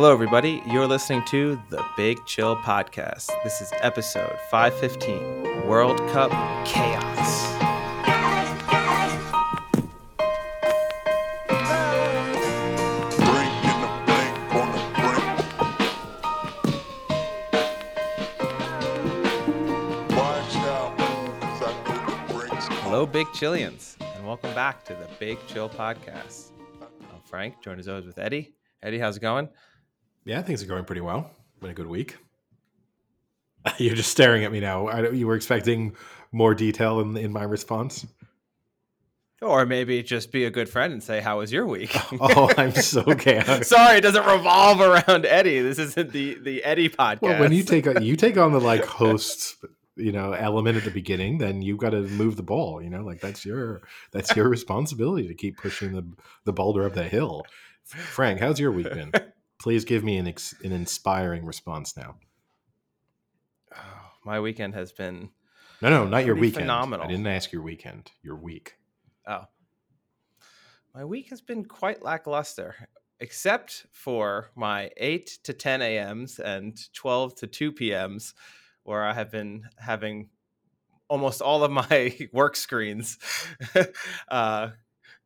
Hello, everybody. You're listening to the Big Chill Podcast. This is episode 515 World Cup Chaos. Hello, Big Chillians, and welcome back to the Big Chill Podcast. I'm Frank, joined as always with Eddie. Eddie, how's it going? Yeah, things are going pretty well. Been a good week. You're just staring at me now. I, you were expecting more detail in, in my response. Or maybe just be a good friend and say, "How was your week?" oh, I'm so. Sorry, it doesn't revolve around Eddie. This isn't the the Eddie podcast. Well, when you take you take on the like host, you know, element at the beginning, then you've got to move the ball. You know, like that's your that's your responsibility to keep pushing the the boulder up the hill. Frank, how's your week been? Please give me an ex- an inspiring response now. Oh, my weekend has been no, no, not your weekend. Phenomenal. I didn't ask your weekend. Your week. Oh, my week has been quite lackluster, except for my eight to ten a.m.s and twelve to two p.m.s, where I have been having almost all of my work screens uh,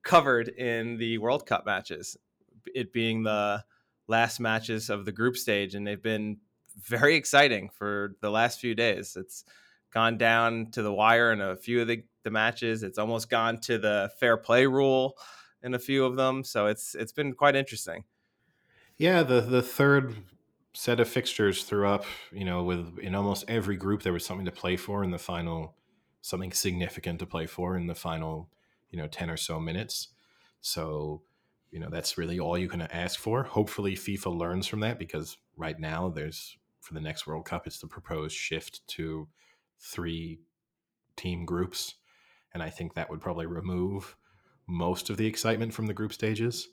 covered in the World Cup matches. It being the last matches of the group stage, and they've been very exciting for the last few days. It's gone down to the wire in a few of the, the matches. It's almost gone to the fair play rule in a few of them. So it's it's been quite interesting. Yeah, the the third set of fixtures threw up, you know, with in almost every group there was something to play for in the final something significant to play for in the final, you know, 10 or so minutes. So you know that's really all you can ask for. Hopefully fifa learns from that because right now there's for the next world cup it's the proposed shift to three team groups. And i think that would probably remove most of the excitement from the group stages.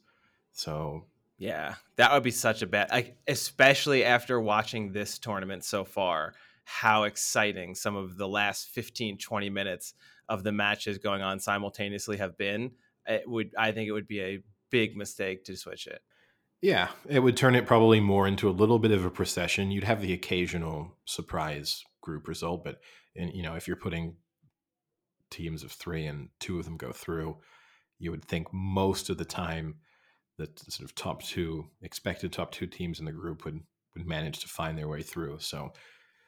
So yeah that would be such a bad especially after watching this tournament so far how exciting some of the last 15 20 minutes of the matches going on simultaneously have been. It would i think it would be a big mistake to switch it. Yeah, it would turn it probably more into a little bit of a procession. You'd have the occasional surprise group result, but in, you know, if you're putting teams of three and two of them go through, you would think most of the time that the sort of top two expected top two teams in the group would would manage to find their way through. So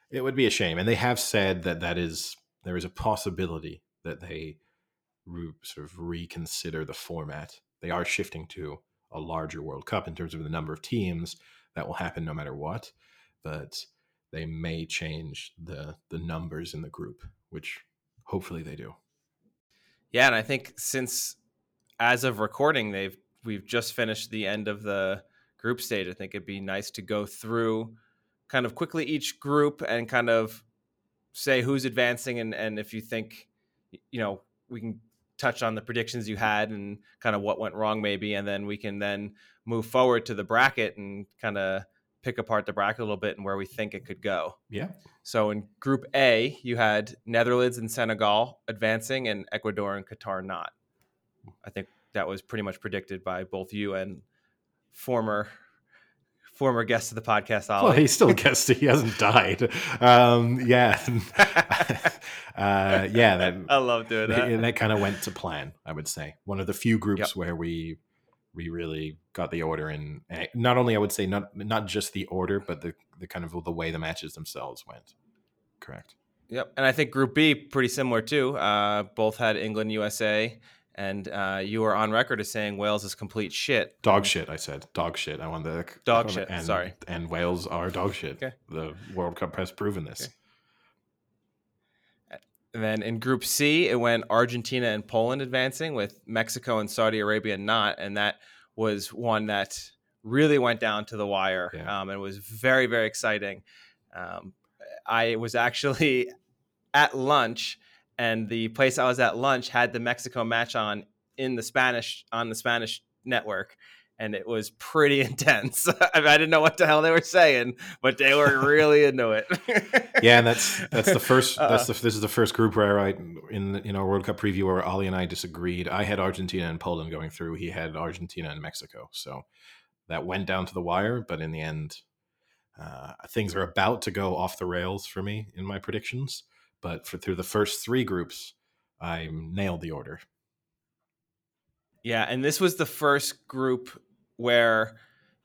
it would be a shame, and they have said that that is there is a possibility that they re, sort of reconsider the format they are shifting to a larger World Cup in terms of the number of teams. That will happen no matter what, but they may change the the numbers in the group, which hopefully they do. Yeah, and I think since as of recording, they've we've just finished the end of the group stage. I think it'd be nice to go through kind of quickly each group and kind of say who's advancing and and if you think you know we can touch on the predictions you had and kind of what went wrong maybe and then we can then move forward to the bracket and kind of pick apart the bracket a little bit and where we think it could go. Yeah. So in group A, you had Netherlands and Senegal advancing and Ecuador and Qatar not. I think that was pretty much predicted by both you and former former guest of the podcast. Ollie. Well, he's still a guest. he hasn't died. Um, yeah, uh, yeah. That I love doing that. And that kind of went to plan. I would say one of the few groups yep. where we we really got the order in. Eh, not only I would say not not just the order, but the the kind of the way the matches themselves went. Correct. Yep, and I think Group B pretty similar too. Uh, both had England, USA, and uh, you were on record as saying Wales is complete shit. Dog shit, I said. Dog shit. I want the dog shit. And, sorry. And Wales are dog shit. Okay. The World Cup has proven this. Okay. And then in Group C, it went Argentina and Poland advancing, with Mexico and Saudi Arabia not, and that was one that really went down to the wire. Yeah. Um, and was very very exciting. Um, I was actually at lunch and the place I was at lunch had the Mexico match on in the Spanish on the Spanish network, and it was pretty intense. I, mean, I didn't know what the hell they were saying, but they were really into it. yeah, and that's that's the first. Uh, that's the, this is the first group where I in in our World Cup preview where Ollie and I disagreed. I had Argentina and Poland going through. He had Argentina and Mexico. So that went down to the wire, but in the end, uh, things are about to go off the rails for me in my predictions. But for through the first three groups, I nailed the order. Yeah, and this was the first group where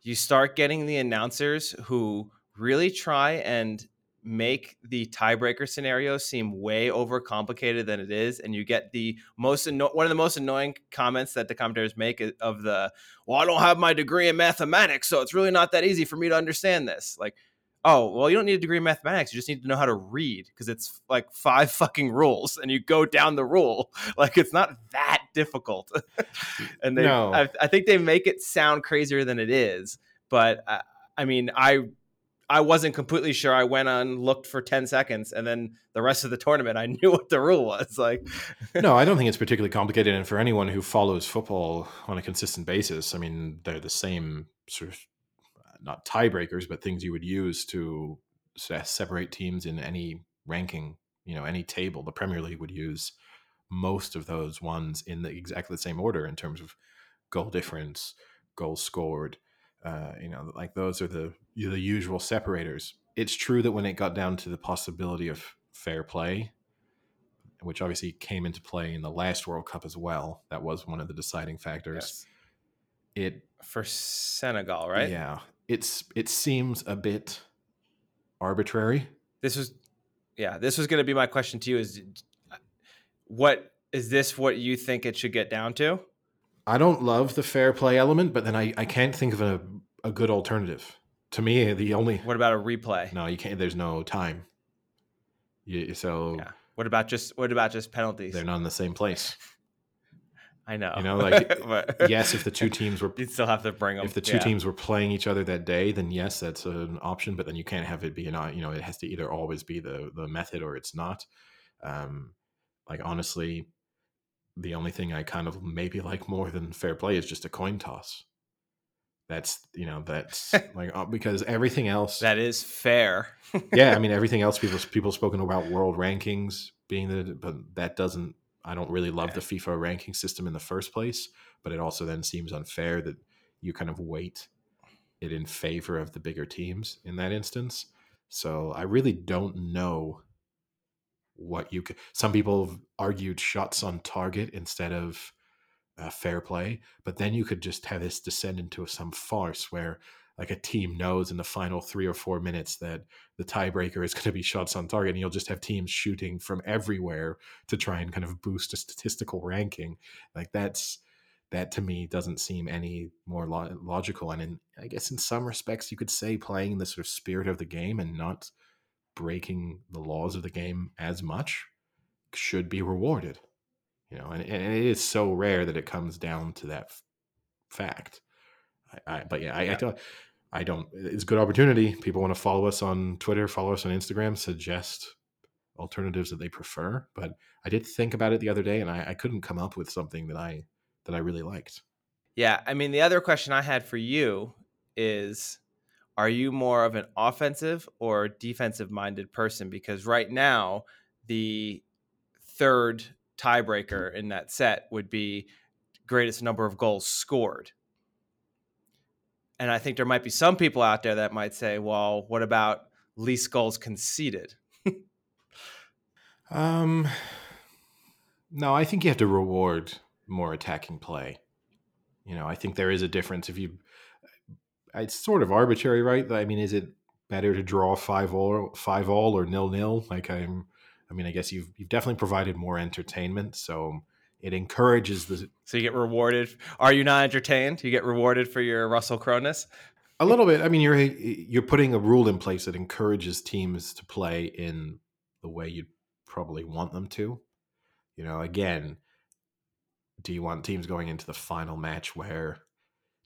you start getting the announcers who really try and make the tiebreaker scenario seem way overcomplicated than it is and you get the most anno- one of the most annoying comments that the commentators make uh, of the well i don't have my degree in mathematics so it's really not that easy for me to understand this like oh well you don't need a degree in mathematics you just need to know how to read because it's like five fucking rules and you go down the rule like it's not that difficult and they no. I, I, think they make it sound crazier than it is but I, I mean i I wasn't completely sure. I went on, looked for 10 seconds, and then the rest of the tournament, I knew what the rule was. Like, no, I don't think it's particularly complicated. And for anyone who follows football on a consistent basis, I mean, they're the same sort of not tiebreakers, but things you would use to separate teams in any ranking, you know, any table. The Premier League would use most of those ones in the exactly the same order in terms of goal difference, goals scored, uh, you know, like those are the the usual separators. It's true that when it got down to the possibility of fair play, which obviously came into play in the last World Cup as well, that was one of the deciding factors. Yes. It for Senegal, right? Yeah, it's it seems a bit arbitrary. This was, yeah, this was going to be my question to you: is what is this? What you think it should get down to? I don't love the fair play element, but then I, I can't think of a, a good alternative. To me, the only what about a replay? No, you can't. There's no time. You, so yeah. What about just what about just penalties? They're not in the same place. I know. You know, like but, yes, if the two teams were, you'd still have to bring them. If the two yeah. teams were playing each other that day, then yes, that's an option. But then you can't have it be an, you know, it has to either always be the the method or it's not. Um, like honestly, the only thing I kind of maybe like more than fair play is just a coin toss. That's you know that's like uh, because everything else that is fair. yeah, I mean everything else people people spoken about world rankings being the but that doesn't I don't really love the FIFA ranking system in the first place, but it also then seems unfair that you kind of weight it in favor of the bigger teams in that instance. So I really don't know what you could. Some people have argued shots on target instead of uh, fair play, but then you could just have this descend into some farce where like a team knows in the final three or four minutes that the tiebreaker is going to be shots on target, and you'll just have teams shooting from everywhere to try and kind of boost a statistical ranking. Like that's that to me doesn't seem any more lo- logical. And in, I guess in some respects, you could say playing the sort of spirit of the game and not breaking the laws of the game as much should be rewarded. You know, and, and it is so rare that it comes down to that f- fact. I, I, but yeah, I, yeah. I don't. I don't. It's a good opportunity. People want to follow us on Twitter, follow us on Instagram, suggest alternatives that they prefer. But I did think about it the other day, and I, I couldn't come up with something that I that I really liked. Yeah, I mean, the other question I had for you is are you more of an offensive or defensive minded person? Because right now, the third tiebreaker in that set would be greatest number of goals scored. And I think there might be some people out there that might say, well, what about least goals conceded? um, no, I think you have to reward more attacking play. You know, I think there is a difference if you it's sort of arbitrary, right? I mean, is it better to draw five all, five all, or nil nil? Like I'm, I mean, I guess you've you've definitely provided more entertainment, so it encourages the. So you get rewarded. Are you not entertained? You get rewarded for your Russell Cronus. A little bit. I mean, you're you're putting a rule in place that encourages teams to play in the way you probably want them to. You know, again, do you want teams going into the final match where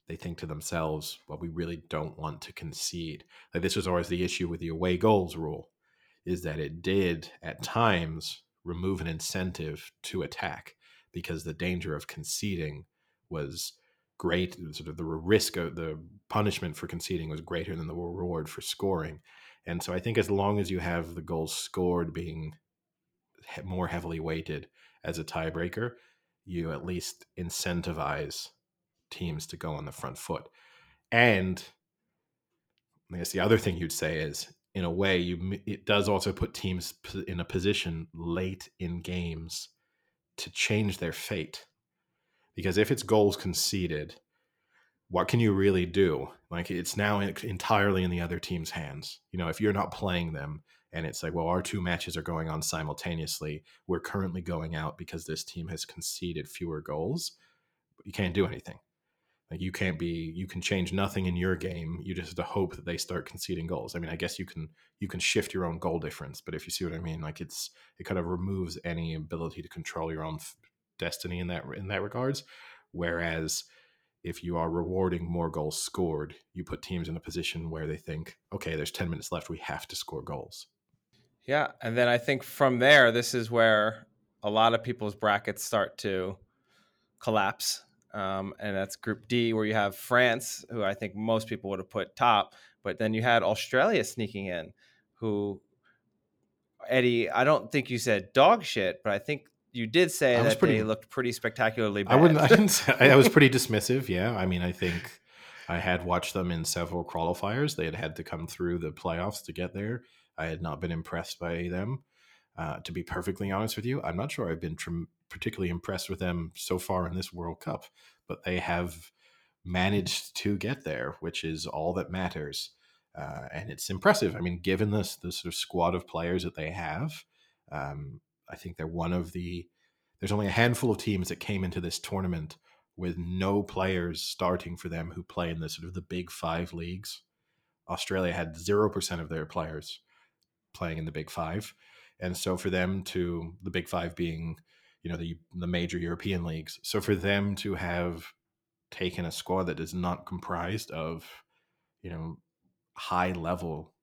they think to themselves, well, we really don't want to concede. Like this was always the issue with the away goals rule, is that it did at times remove an incentive to attack because the danger of conceding was great. Sort of the risk of the punishment for conceding was greater than the reward for scoring. And so I think as long as you have the goals scored being more heavily weighted as a tiebreaker, you at least incentivize teams to go on the front foot. and I guess the other thing you'd say is, in a way, you it does also put teams in a position late in games to change their fate. Because if it's goals conceded, what can you really do? Like it's now entirely in the other team's hands. You know, if you're not playing them and it's like, well, our two matches are going on simultaneously. We're currently going out because this team has conceded fewer goals. But you can't do anything. Like you can't be you can change nothing in your game. You just have to hope that they start conceding goals. I mean, I guess you can you can shift your own goal difference, but if you see what I mean, like it's it kind of removes any ability to control your own destiny in that in that regards. Whereas if you are rewarding more goals scored, you put teams in a position where they think, okay, there's 10 minutes left, we have to score goals. Yeah, and then I think from there, this is where a lot of people's brackets start to collapse um, and that's Group D, where you have France, who I think most people would have put top, but then you had Australia sneaking in, who Eddie, I don't think you said dog shit, but I think you did say that pretty, they looked pretty spectacularly bad. I wouldn't. I didn't. Say, I was pretty dismissive. Yeah, I mean, I think I had watched them in several qualifiers. They had had to come through the playoffs to get there. I had not been impressed by them. Uh, to be perfectly honest with you, I'm not sure I've been tr- particularly impressed with them so far in this World Cup, but they have managed to get there, which is all that matters. Uh, and it's impressive. I mean, given this the sort of squad of players that they have, um, I think they're one of the. There's only a handful of teams that came into this tournament with no players starting for them who play in the sort of the big five leagues. Australia had zero percent of their players playing in the big five, and so for them to the big five being you know the the major European leagues. So for them to have taken a squad that is not comprised of you know high level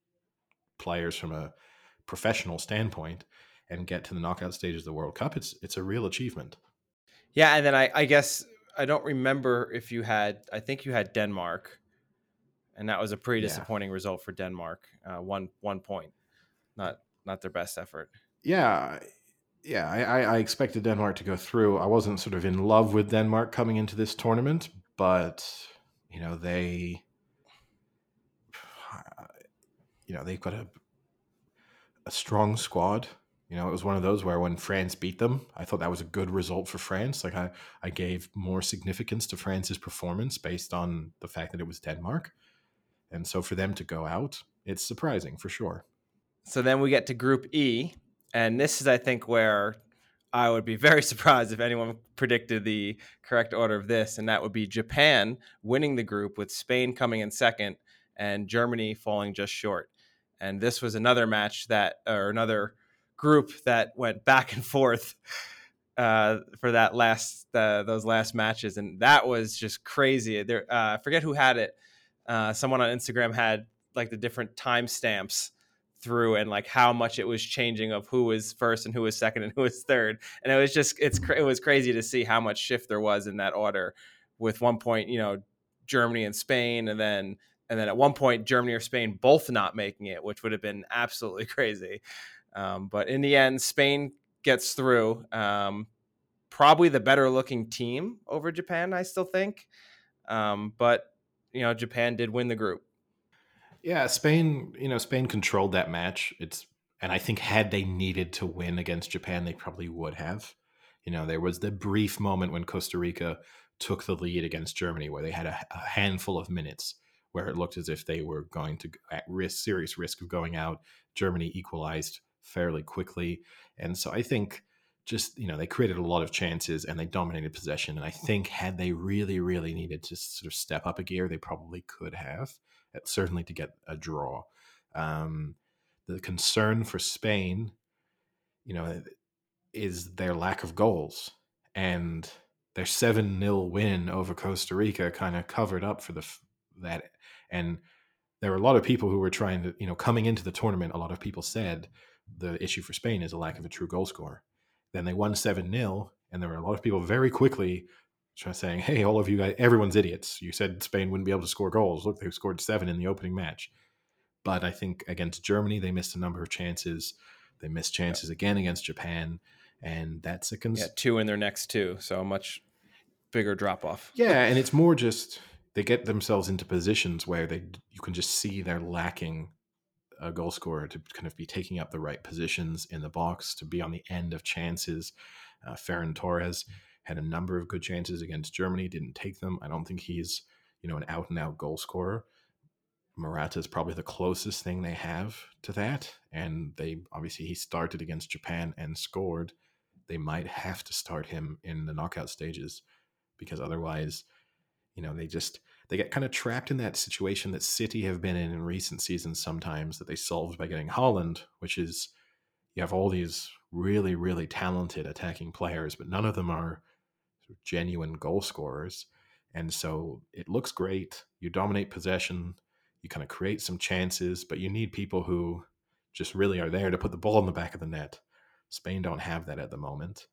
players from a professional standpoint and get to the knockout stages of the World Cup, it's it's a real achievement. Yeah, and then I, I guess I don't remember if you had. I think you had Denmark, and that was a pretty disappointing yeah. result for Denmark. Uh, one one point, not not their best effort. Yeah, yeah, I, I expected Denmark to go through. I wasn't sort of in love with Denmark coming into this tournament, but you know they, you know they've got a a strong squad. You know, it was one of those where when France beat them, I thought that was a good result for France. Like I, I gave more significance to France's performance based on the fact that it was Denmark, and so for them to go out, it's surprising for sure. So then we get to Group E, and this is, I think, where I would be very surprised if anyone predicted the correct order of this, and that would be Japan winning the group with Spain coming in second and Germany falling just short. And this was another match that, or another group that went back and forth uh, for that last, uh, those last matches, and that was just crazy. There, uh, I forget who had it. Uh, someone on Instagram had like the different timestamps through and like how much it was changing of who was first and who was second and who was third. And it was just it's it was crazy to see how much shift there was in that order. With one point you know Germany and Spain and then and then at one point Germany or Spain both not making it which would have been absolutely crazy. Um, but in the end Spain gets through. Um, probably the better looking team over Japan I still think. Um, but you know Japan did win the group yeah, Spain, you know, Spain controlled that match. It's and I think had they needed to win against Japan, they probably would have. You know, there was the brief moment when Costa Rica took the lead against Germany where they had a, a handful of minutes where it looked as if they were going to at risk serious risk of going out. Germany equalized fairly quickly. And so I think just, you know, they created a lot of chances and they dominated possession. And I think had they really, really needed to sort of step up a gear, they probably could have certainly to get a draw. Um, the concern for Spain, you know, is their lack of goals and their 7 0 win over Costa Rica kind of covered up for the that. And there were a lot of people who were trying to, you know, coming into the tournament, a lot of people said the issue for Spain is a lack of a true goal scorer. Then they won 7 0, and there were a lot of people very quickly saying, "Hey, all of you guys, everyone's idiots. You said Spain wouldn't be able to score goals. Look, they scored seven in the opening match." But I think against Germany, they missed a number of chances. They missed chances again against Japan, and that's a cons- yeah two in their next two, so a much bigger drop off. Yeah, and it's more just they get themselves into positions where they you can just see they're lacking a goal scorer to kind of be taking up the right positions in the box to be on the end of chances. Uh, Ferran Torres had a number of good chances against Germany, didn't take them. I don't think he's you know an out and out goal scorer. Morata is probably the closest thing they have to that, and they obviously he started against Japan and scored. They might have to start him in the knockout stages because otherwise, you know, they just they get kind of trapped in that situation that City have been in in recent seasons sometimes that they solved by getting Haaland, which is you have all these really really talented attacking players, but none of them are genuine goal scorers. And so it looks great. You dominate possession, you kind of create some chances, but you need people who just really are there to put the ball in the back of the net. Spain don't have that at the moment,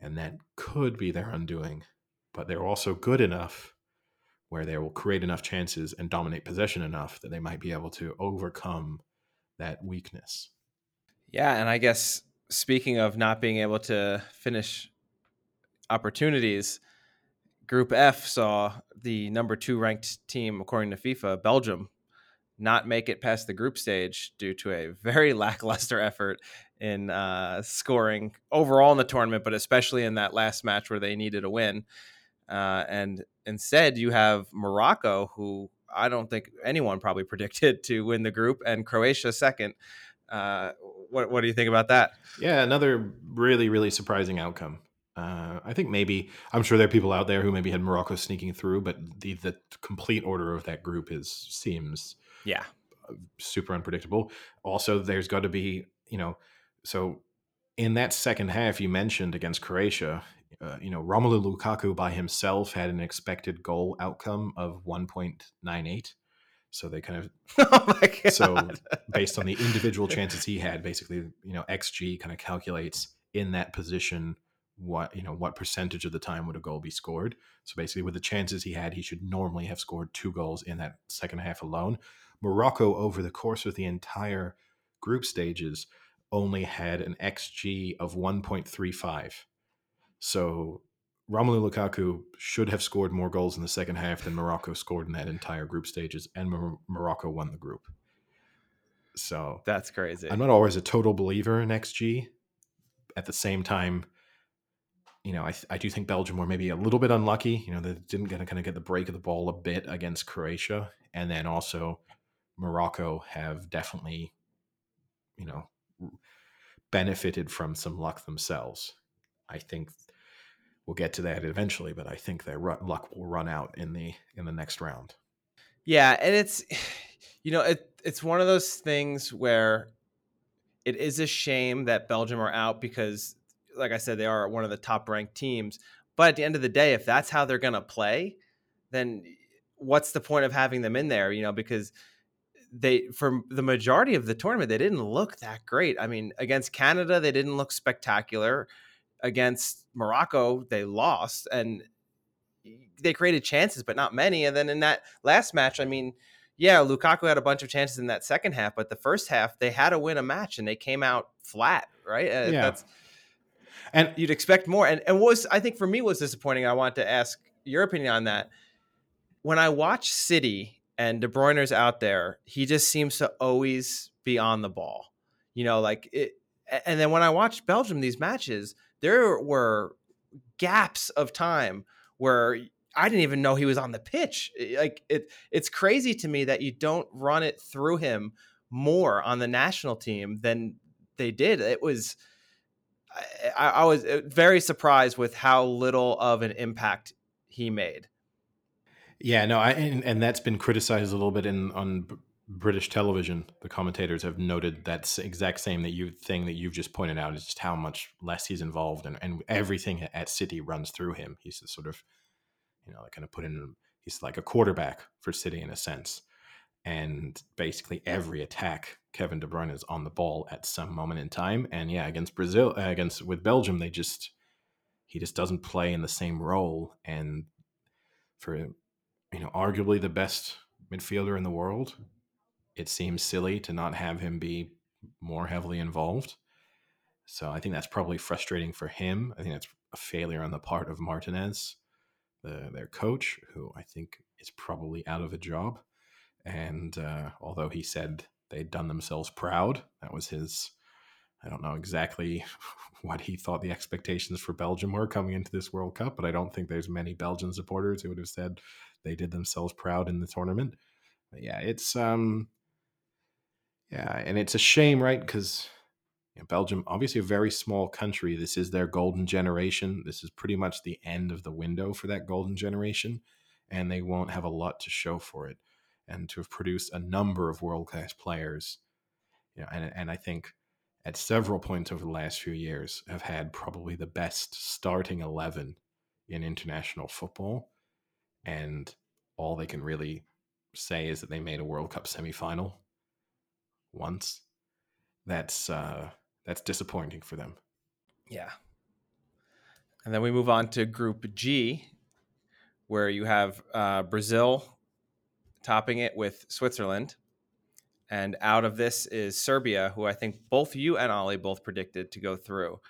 and that could be their undoing. But they're also good enough where they will create enough chances and dominate possession enough that they might be able to overcome that weakness. Yeah, and I guess speaking of not being able to finish opportunities, Group F saw the number two ranked team, according to FIFA, Belgium, not make it past the group stage due to a very lackluster effort in uh, scoring overall in the tournament, but especially in that last match where they needed a win. Uh, and instead, you have Morocco, who I don't think anyone probably predicted to win the group, and Croatia second. Uh, what, what do you think about that? Yeah, another really, really surprising outcome. Uh, I think maybe I'm sure there are people out there who maybe had Morocco sneaking through, but the the complete order of that group is seems yeah uh, super unpredictable. Also, there's got to be you know so in that second half you mentioned against Croatia, uh, you know Romelu Lukaku by himself had an expected goal outcome of 1.98. So they kind of oh so based on the individual chances he had, basically you know xG kind of calculates in that position what you know what percentage of the time would a goal be scored. So basically, with the chances he had, he should normally have scored two goals in that second half alone. Morocco, over the course of the entire group stages, only had an xG of 1.35. So Romelu Lukaku should have scored more goals in the second half than Morocco scored in that entire group stages, and Mor- Morocco won the group. So that's crazy. I'm not always a total believer in XG. At the same time, you know, I, I do think Belgium were maybe a little bit unlucky. You know, they didn't get to kind of get the break of the ball a bit against Croatia, and then also Morocco have definitely, you know, benefited from some luck themselves. I think we'll get to that eventually, but I think their luck will run out in the in the next round. Yeah, and it's you know it it's one of those things where it is a shame that Belgium are out because like I said, they are one of the top ranked teams. But at the end of the day, if that's how they're going to play, then what's the point of having them in there? You know, because they, for the majority of the tournament, they didn't look that great. I mean, against Canada, they didn't look spectacular. Against Morocco, they lost and they created chances, but not many. And then in that last match, I mean, yeah, Lukaku had a bunch of chances in that second half, but the first half they had to win a match and they came out flat, right? Uh, yeah. That's and you'd expect more. And and was I think for me was disappointing. I want to ask your opinion on that. When I watch City and De Bruyne's out there, he just seems to always be on the ball. You know, like it. And then when I watched Belgium these matches, there were gaps of time where I didn't even know he was on the pitch. Like it, it's crazy to me that you don't run it through him more on the national team than they did. It was I, I was uh, very surprised with how little of an impact he made. Yeah, no, I, and, and that's been criticized a little bit in on British television. The commentators have noted that exact same that you thing that you've just pointed out is just how much less he's involved and, and everything at City runs through him. He's sort of, you know, kind of put in. He's like a quarterback for City in a sense, and basically every attack Kevin De Bruyne is on the ball at some moment in time. And yeah, against Brazil, uh, against with Belgium, they just he just doesn't play in the same role. And for you know, arguably the best midfielder in the world, it seems silly to not have him be more heavily involved. So I think that's probably frustrating for him. I think that's a failure on the part of Martinez, the, their coach, who I think is probably out of a job. And uh, although he said they'd done themselves proud, that was his. I don't know exactly what he thought the expectations for Belgium were coming into this World Cup, but I don't think there's many Belgian supporters who would have said they did themselves proud in the tournament. But yeah, it's um, yeah, and it's a shame, right? Because you know, Belgium, obviously a very small country. This is their golden generation. This is pretty much the end of the window for that golden generation, and they won't have a lot to show for it. And to have produced a number of world class players, you know, and and I think at several points over the last few years have had probably the best starting eleven in international football, and all they can really say is that they made a World Cup semifinal once. That's uh, that's disappointing for them. Yeah. And then we move on to Group G, where you have uh, Brazil topping it with Switzerland. And out of this is Serbia, who I think both you and Ollie both predicted to go through.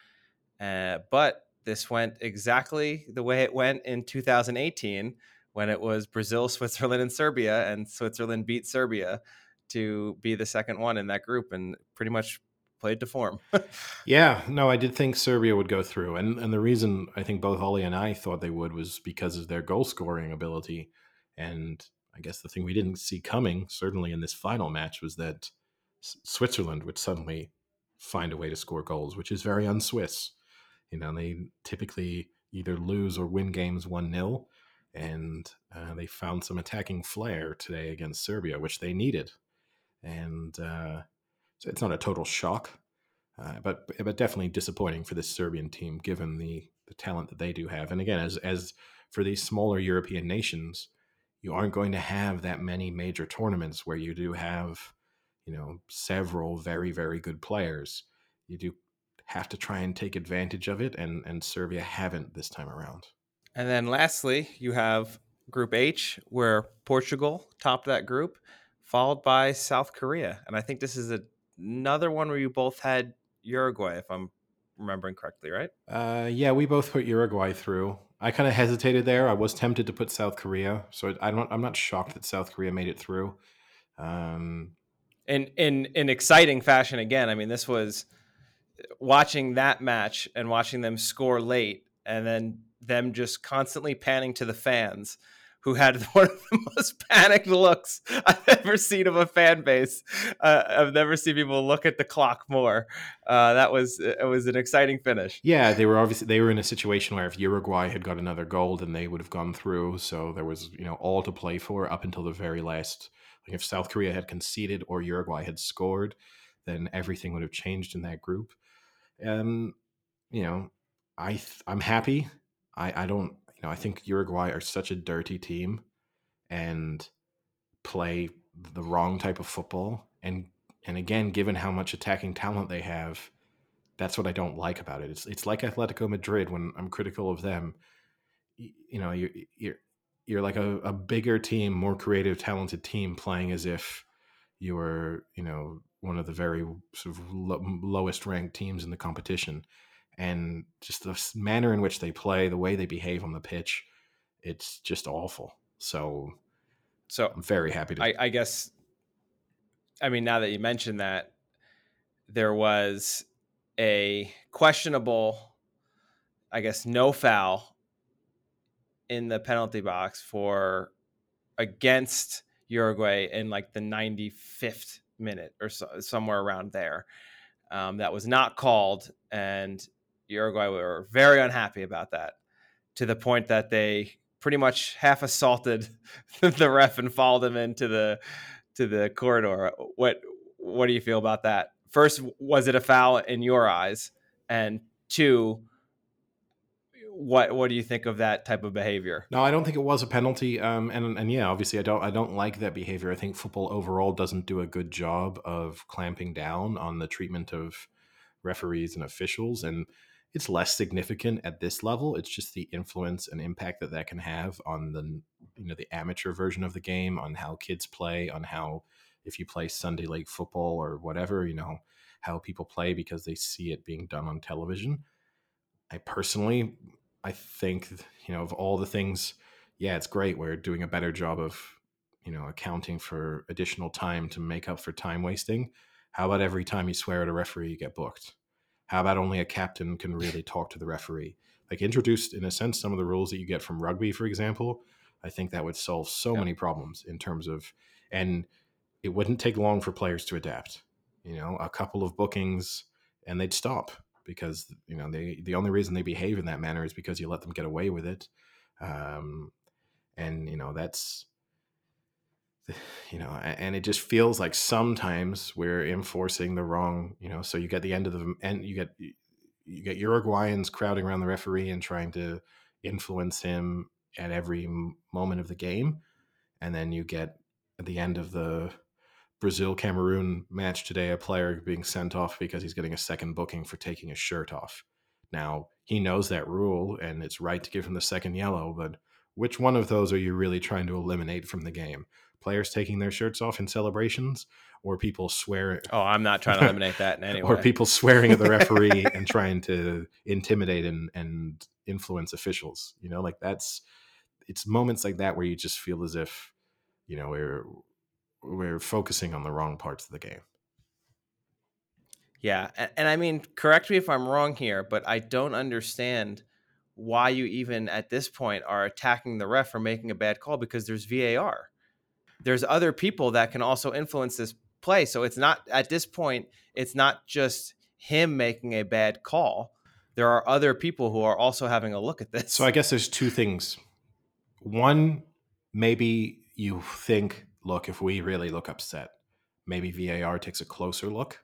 Uh, but this went exactly the way it went in 2018 when it was Brazil, Switzerland, and Serbia, and Switzerland beat Serbia to be the second one in that group and pretty much played to form. yeah, no, I did think Serbia would go through, and and the reason I think both Ollie and I thought they would was because of their goal scoring ability, and I guess the thing we didn't see coming, certainly in this final match, was that Switzerland would suddenly find a way to score goals, which is very un-Swiss. You know, they typically either lose or win games one 0 and uh, they found some attacking flair today against Serbia, which they needed. And uh, so it's not a total shock, uh, but but definitely disappointing for this Serbian team given the the talent that they do have. And again, as as for these smaller European nations, you aren't going to have that many major tournaments where you do have, you know, several very very good players. You do have to try and take advantage of it, and and Serbia haven't this time around. And then lastly, you have Group H, where Portugal topped that group, followed by South Korea. And I think this is a another one where you both had Uruguay, if I'm remembering correctly, right? Uh, yeah, we both put Uruguay through. I kind of hesitated there. I was tempted to put South Korea, so I don't. I'm not shocked that South Korea made it through. Um, in in in exciting fashion again. I mean, this was watching that match and watching them score late, and then them just constantly panning to the fans who had one of the most panicked looks I've ever seen of a fan base. Uh, I've never seen people look at the clock more. Uh, that was it was an exciting finish. Yeah, they were obviously they were in a situation where if Uruguay had got another goal, then they would have gone through. So there was you know all to play for up until the very last. Like if South Korea had conceded or Uruguay had scored, then everything would have changed in that group. Um, you know, I th- I'm happy. I I don't you know, I think Uruguay are such a dirty team and play the wrong type of football. And and again, given how much attacking talent they have, that's what I don't like about it. It's it's like Atletico Madrid when I'm critical of them. You know, you're you're you're like a, a bigger team, more creative, talented team playing as if you were, you know, one of the very sort of lo- lowest ranked teams in the competition and just the manner in which they play, the way they behave on the pitch, it's just awful. So, so I'm very happy to. I, I guess. I mean, now that you mentioned that, there was a questionable, I guess, no foul in the penalty box for against Uruguay in like the 95th minute or so, somewhere around there. Um, that was not called, and Uruguay were very unhappy about that to the point that they pretty much half assaulted the ref and followed him into the to the corridor. What what do you feel about that? First, was it a foul in your eyes? And two, what what do you think of that type of behavior? No, I don't think it was a penalty. Um, and and yeah, obviously, I don't I don't like that behavior. I think football overall doesn't do a good job of clamping down on the treatment of referees and officials. And it's less significant at this level. It's just the influence and impact that that can have on the you know the amateur version of the game, on how kids play, on how if you play Sunday league football or whatever, you know how people play because they see it being done on television. I personally, I think you know of all the things yeah, it's great. We're doing a better job of, you know, accounting for additional time to make up for time wasting. How about every time you swear at a referee, you get booked? How about only a captain can really talk to the referee? Like introduced in a sense some of the rules that you get from rugby, for example. I think that would solve so Yep. many problems in terms of, and it wouldn't take long for players to adapt. You know, a couple of bookings and they'd stop because you know they the only reason they behave in that manner is because you let them get away with it. Um, and you know that's you know and it just feels like sometimes we're enforcing the wrong you know so you get the end of the and you get you get uruguayans crowding around the referee and trying to influence him at every moment of the game and then you get at the end of the brazil cameroon match today a player being sent off because he's getting a second booking for taking his shirt off now he knows that rule and it's right to give him the second yellow but which one of those are you really trying to eliminate from the game? Players taking their shirts off in celebrations, or people swear, Oh, I'm not trying to eliminate that in any way. or people swearing at the referee and trying to intimidate and, and influence officials? You know, like that's it's moments like that where you just feel as if you know we're we're focusing on the wrong parts of the game. Yeah, and, and I mean, correct me if I'm wrong here, but I don't understand why you even at this point are attacking the ref for making a bad call because there's VAR. There's other people that can also influence this play, so it's not at this point. It's not just him making a bad call. There are other people who are also having a look at this. So I guess there's two things. One, maybe you think, look, if we really look upset, maybe VAR takes a closer look.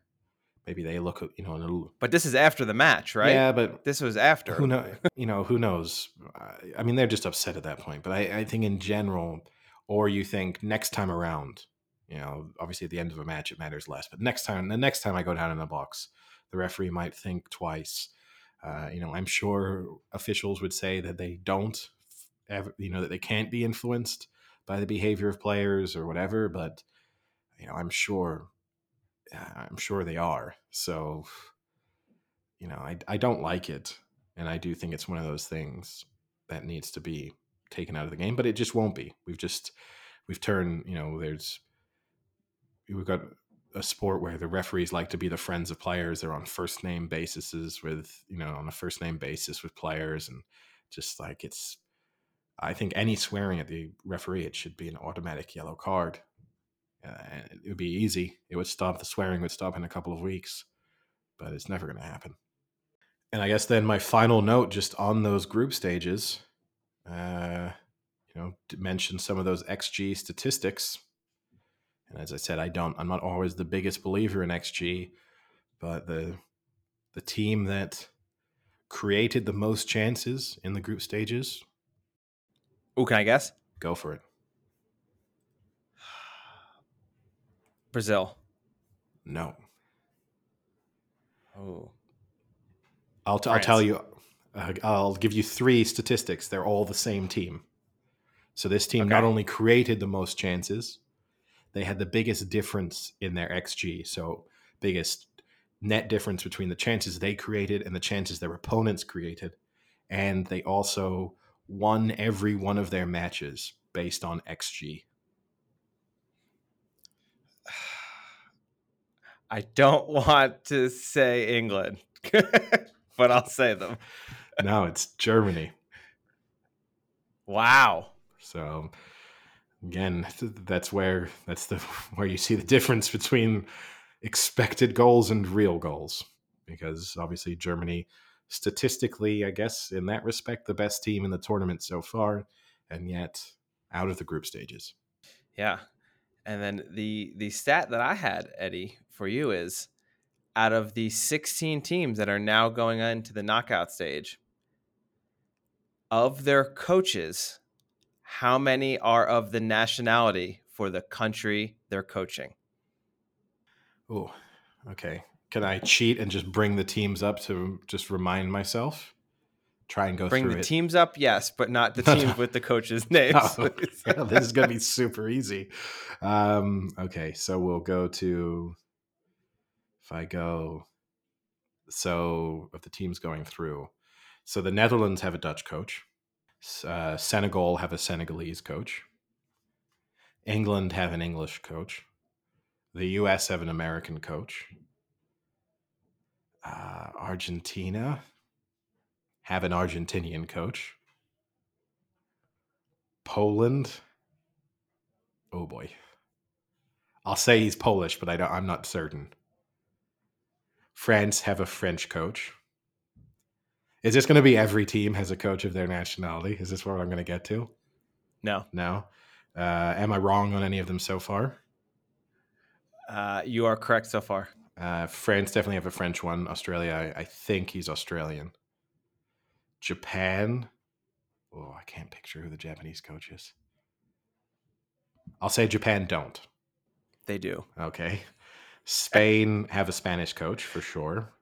Maybe they look, you know, little, but this is after the match, right? yeah, but This was after. who know, you know, who knows? I- I mean, they're just upset at that point. But I, I think in general, or you think next time around, you know, obviously at the end of a match it matters less. But next time, the next time I go down in the box, the referee might think twice. Uh, you know, I'm sure officials would say that they don't, ever, you know, that they can't be influenced by the behavior of players or whatever. But you know, I'm sure, I'm sure they are. So, you know, I I don't like it, and I do think it's one of those things that needs to be taken out of the game. But it just won't be. We've just we've turned, you know, there's we've got a sport where the referees like to be the friends of players. They're on first name basis with, you know, on a first name basis with players, and just like it's. I think any swearing at the referee, it should be an automatic yellow card. Uh, it would be easy. It would stop. The swearing would stop in a couple of weeks, but it's never going to happen. And I guess then my final note, just on those group stages, uh, you know, mention some of those XG statistics. And as I said, I don't. I'm not always the biggest believer in XG, but the the team that created the most chances in the group stages, Ooh, can I guess? go for it. Brazil. No, Oh, I'll, t- I'll tell you. Uh, I'll give you three statistics. They're all the same team. So this team not only created the most chances, they had the biggest difference in their XG. So biggest net difference between the chances they created and the chances their opponents created, and they also won every one of their matches based on XG. I don't want to say England, but I'll say them. No, it's Germany. Wow. So again, that's where that's the where you see the difference between expected goals and real goals because obviously Germany statistically, I guess in that respect the best team in the tournament so far and yet out of the group stages. Yeah. And then the the stat that I had, Eddie, for you is out of the 16 teams that are now going into the knockout stage, of their coaches, how many are of the nationality for the country they're coaching? Oh, okay. Can I cheat and just bring the teams up to just remind myself? Try and go Bring the it. teams up, yes, but not the teams with the coaches' names. Oh, yeah, this is going to be super easy. Um, okay, so we'll go to if I go. So of the teams going through, so the Netherlands have a Dutch coach. Uh, Senegal have a Senegalese coach. England have an English coach. The US have an American coach. Uh, Argentina have an Argentinian coach. Poland. Oh boy. I'll say he's Polish, but I I'm not certain. France have a French coach. Is this going to be every team has a coach of their nationality? Is this what I'm going to get to? No. No. Uh, am I wrong on any of them so far? Uh, you are correct so far. Uh, France definitely have a French one. Australia, I, I think he's Australian. Japan. Oh, I can't picture who the Japanese coach is. I'll say Japan don't. They do. Okay. Spain have a Spanish coach for sure.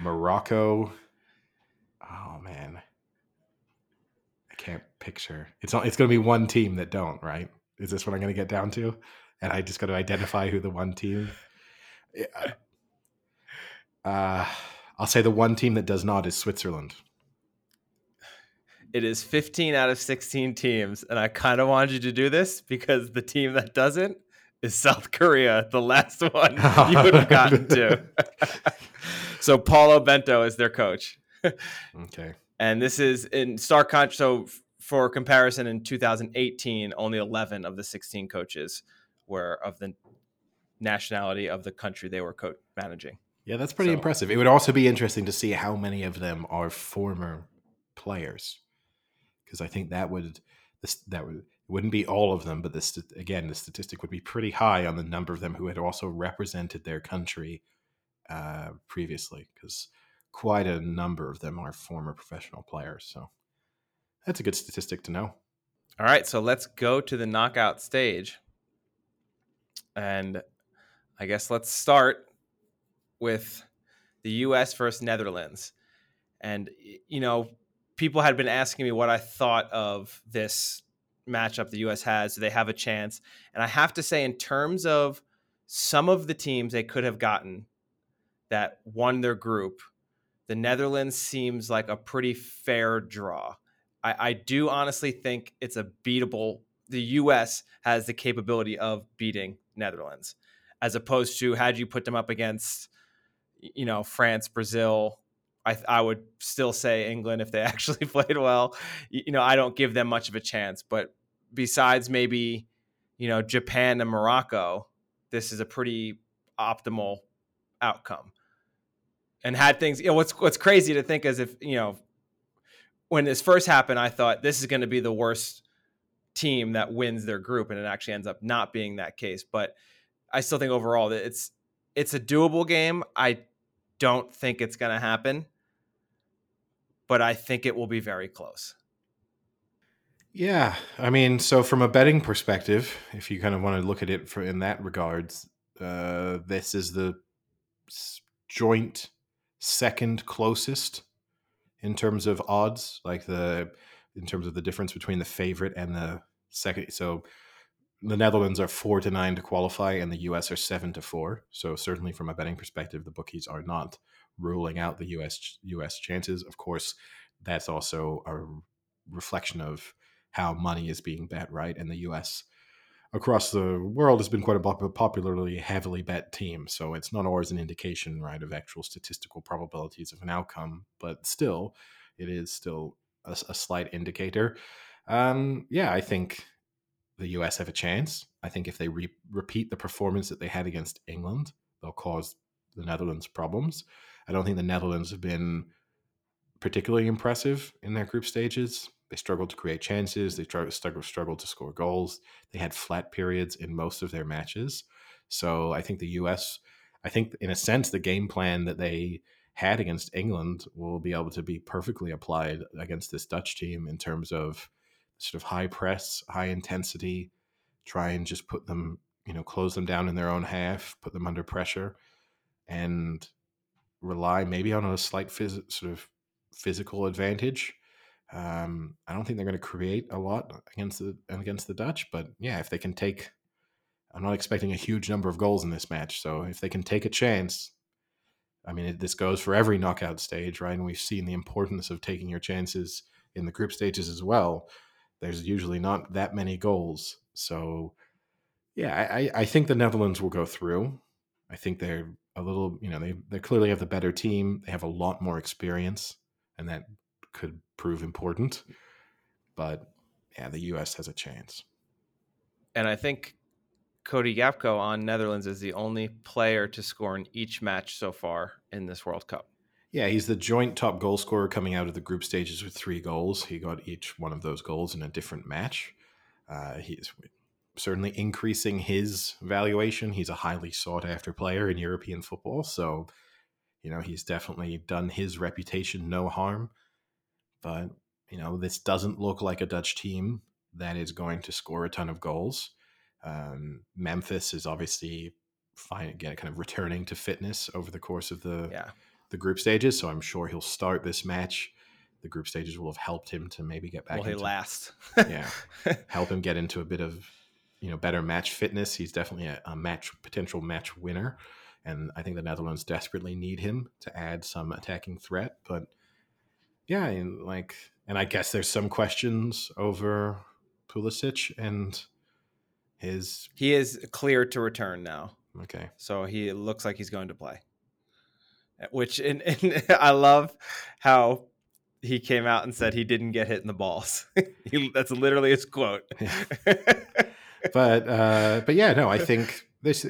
Morocco. Oh man, I can't picture. It's not. It's going to be one team that don't. Right? Is this what I'm going to get down to? And I just got to identify who the one team. Uh, I'll say the one team that does not is Switzerland. It is 15 out of 16 teams, and I kind of wanted you to do this because the team that doesn't is South Korea, the last one you would have gotten to. so Paulo Bento is their coach. okay. And this is in stark contrast. So for comparison, in 2018, only 11 of the 16 coaches were of the nationality of the country they were co- managing. Yeah, that's pretty so, impressive. It would also be interesting to see how many of them are former players, because I think that would this that would it wouldn't be all of them, but this again, the statistic would be pretty high on the number of them who had also represented their country uh, previously, because quite a number of them are former professional players. So that's a good statistic to know. All right, so let's go to the knockout stage. And I guess let's start with the US versus Netherlands. And, you know, people had been asking me what I thought of this matchup the US has. Do they have a chance? And I have to say, in terms of some of the teams they could have gotten that won their group, the Netherlands seems like a pretty fair draw. I, I do honestly think it's a beatable. The US has the capability of beating Netherlands, as opposed to had you put them up against, you know, France, Brazil, I, I would still say England if they actually played well. You know, I don't give them much of a chance, but besides maybe, you know, Japan and Morocco, this is a pretty optimal outcome. And had things, you know, what's what's crazy to think is if, you know, when this first happened, I thought this is going to be the worst team that wins their group, and it actually ends up not being that case. But I still think overall that it's it's a doable game. I don't think it's going to happen, but I think it will be very close. Yeah, I mean, so from a betting perspective, if you kind of want to look at it for in that regards, uh, this is the joint second closest in terms of odds, like the in terms of the difference between the favorite and the second. So the Netherlands are four to nine to qualify, and the US are seven to four. So certainly, from a betting perspective, the bookies are not ruling out the US US chances. Of course, that's also a reflection of how money is being bet, right? And the U.S. across the world has been quite a popularly heavily bet team, so it's not always an indication, right, of actual statistical probabilities of an outcome, but still, it is still a, a slight indicator. Um, yeah, I think the U.S. have a chance. I think if they re- repeat the performance that they had against England, they'll cause the Netherlands problems. I don't think the Netherlands have been particularly impressive in their group stages. They struggled to create chances. They struggled, to score goals. They had flat periods in most of their matches. So I think the U.S. I think in a sense the game plan that they had against England will be able to be perfectly applied against this Dutch team in terms of sort of high press, high intensity, try and just put them, you know, close them down in their own half, put them under pressure, and rely maybe on a slight phys- sort of physical advantage um, I don't think they're going to create a lot against the against the Dutch, but yeah, if they can take, I'm not expecting a huge number of goals in this match. So if they can take a chance, I mean, it, this goes for every knockout stage, right? And we've seen the importance of taking your chances in the group stages as well, there's usually not that many goals. So, yeah, I, I think the Netherlands will go through. I think they're a little, you know, they, they clearly have the better team. They have a lot more experience, and that could prove important. But yeah, the U.S. has a chance. And I think Cody Gakpo on Netherlands is the only player to score in each match so far in this World Cup. Yeah, he's the joint top goal scorer coming out of the group stages with three goals. He got each one of those goals in a different match. Uh, he's certainly increasing his valuation. He's a highly sought after player in European football. So, you know, he's definitely done his reputation no harm. But, you know, this doesn't look like a Dutch team that is going to score a ton of goals. Um, Memphis is obviously fine again, kind of returning to fitness over the course of the yeah. the group stages. So I'm sure he'll start this match. The group stages will have helped him to maybe get back. Will he into, last? yeah, help him get into a bit of you know better match fitness. He's definitely a, a match potential match winner, and I think the Netherlands desperately need him to add some attacking threat. But yeah, and like, and I guess there's some questions over Pulisic and his he is clear to return now. Okay. So he looks like he's going to play. Which and, and I love how he came out and said he didn't get hit in the balls. he, that's literally his quote. but uh, but yeah, no, I think this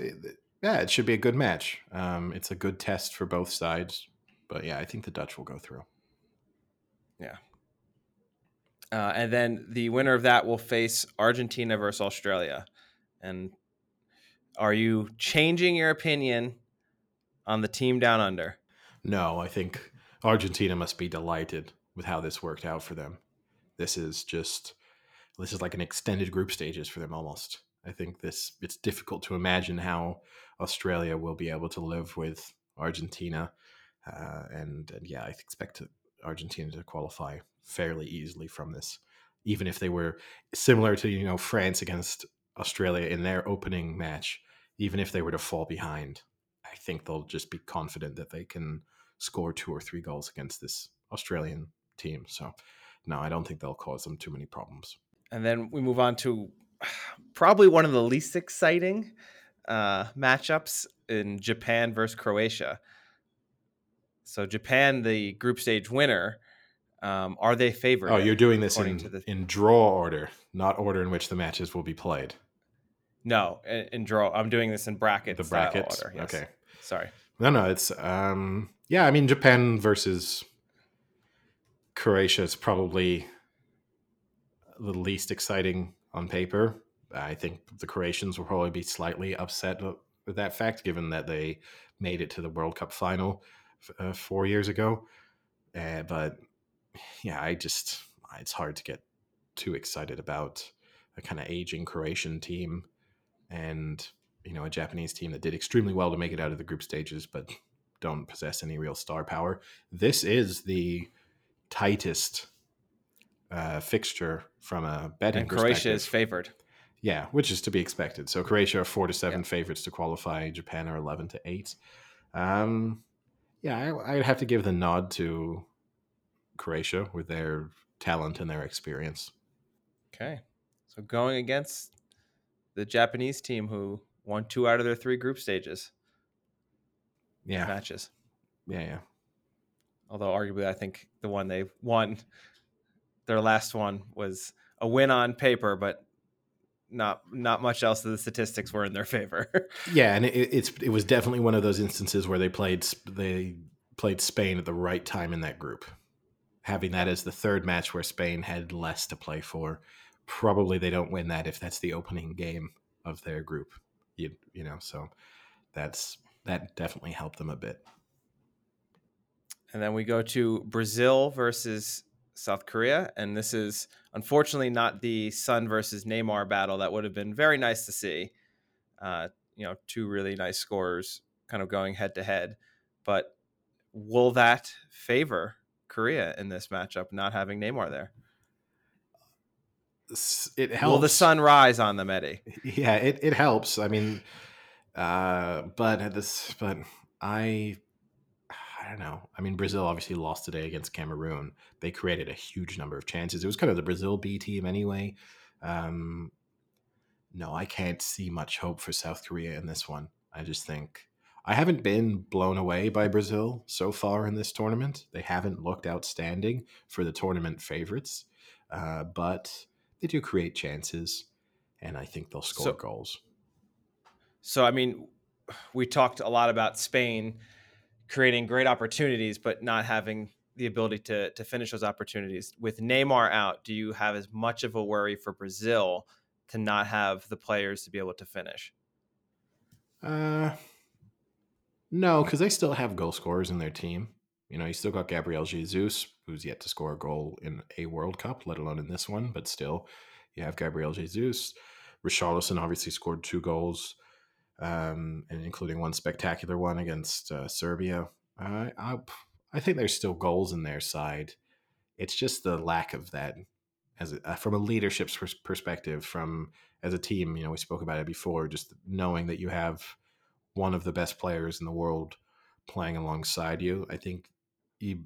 yeah, it should be a good match. Um, it's a good test for both sides. But yeah, I think the Dutch will go through. Yeah. Uh, and then the winner of that will face Argentina versus Australia. And are you changing your opinion on the team down under? No, I think Argentina must be delighted with how this worked out for them. This is just this is like an extended group stages for them almost. I think this it's difficult to imagine how Australia will be able to live with Argentina, uh, and, and yeah, I expect Argentina to qualify fairly easily from this, even if they were similar to you know France against Australia in their opening match. Even if they were to fall behind, I think they'll just be confident that they can score two or three goals against this Australian team. So, no, I don't think they'll cause them too many problems. And then we move on to probably one of the least exciting uh, matchups in Japan versus Croatia. So Japan, the group stage winner, um, are they favored? Oh, you're doing this in, the... in draw order, not order in which the matches will be played. No, in, in draw. I'm doing this in brackets. The brackets. Order, yes. Okay. Sorry. No, no. It's um. Yeah, I mean Japan versus Croatia is probably the least exciting on paper. I think the Croatians will probably be slightly upset with that fact, given that they made it to the World Cup final uh, four years ago. Uh, but yeah, I just it's hard to get too excited about a kind of aging Croatian team and you know a Japanese team that did extremely well to make it out of the group stages, but don't possess any real star power. This is the tightest uh, fixture from a betting and Croatia is favored. Yeah, which is to be expected. So Croatia are four to seven yeah. favorites to qualify. Japan are eleven to eight. Um, yeah, I, I'd have to give the nod to Croatia with their talent and their experience. Okay, so going against the Japanese team who won two out of their three group stages. Yeah, matches. Yeah, yeah. Although arguably, I think the one they won, their last one was a win on paper, but not not much else of the statistics were in their favor. yeah, and it, it's it was definitely one of those instances where they played they played Spain at the right time in that group. Having that as the third match where Spain had less to play for, probably they don't win that if that's the opening game of their group. You you know, so that's that definitely helped them a bit. And then we go to Brazil versus South Korea, and this is unfortunately not the Son versus Neymar battle that would have been very nice to see. Uh, you know, two really nice scorers kind of going head to head, but will that favor Korea in this matchup, not having Neymar there? It helps. Will the sun rise on them, Eddie? Yeah, it, it helps. I mean, uh, but this, but I, I don't know. I mean, Brazil obviously lost today against Cameroon. They created a huge number of chances. It was kind of the Brazil B team anyway. Um, no, I can't see much hope for South Korea in this one. I just think I haven't been blown away by Brazil so far in this tournament. They haven't looked outstanding for the tournament favorites, uh, but they do create chances, and I think they'll score So- goals. So, I mean, we talked a lot about Spain creating great opportunities, but not having the ability to to finish those opportunities. With Neymar out, do you have as much of a worry for Brazil to not have the players to be able to finish? Uh, no, because they still have goal scorers in their team. You know, you still got Gabriel Jesus, who's yet to score a goal in a World Cup, let alone in this one. But still, you have Gabriel Jesus. Richarlison obviously scored two goals, um, and including one spectacular one against uh, Serbia. Uh, I, I think there's still goals in their side. It's just the lack of that, as a, uh, from a leadership pers- perspective, from as a team. You know, we spoke about it before. Just knowing that you have one of the best players in the world playing alongside you, I think you,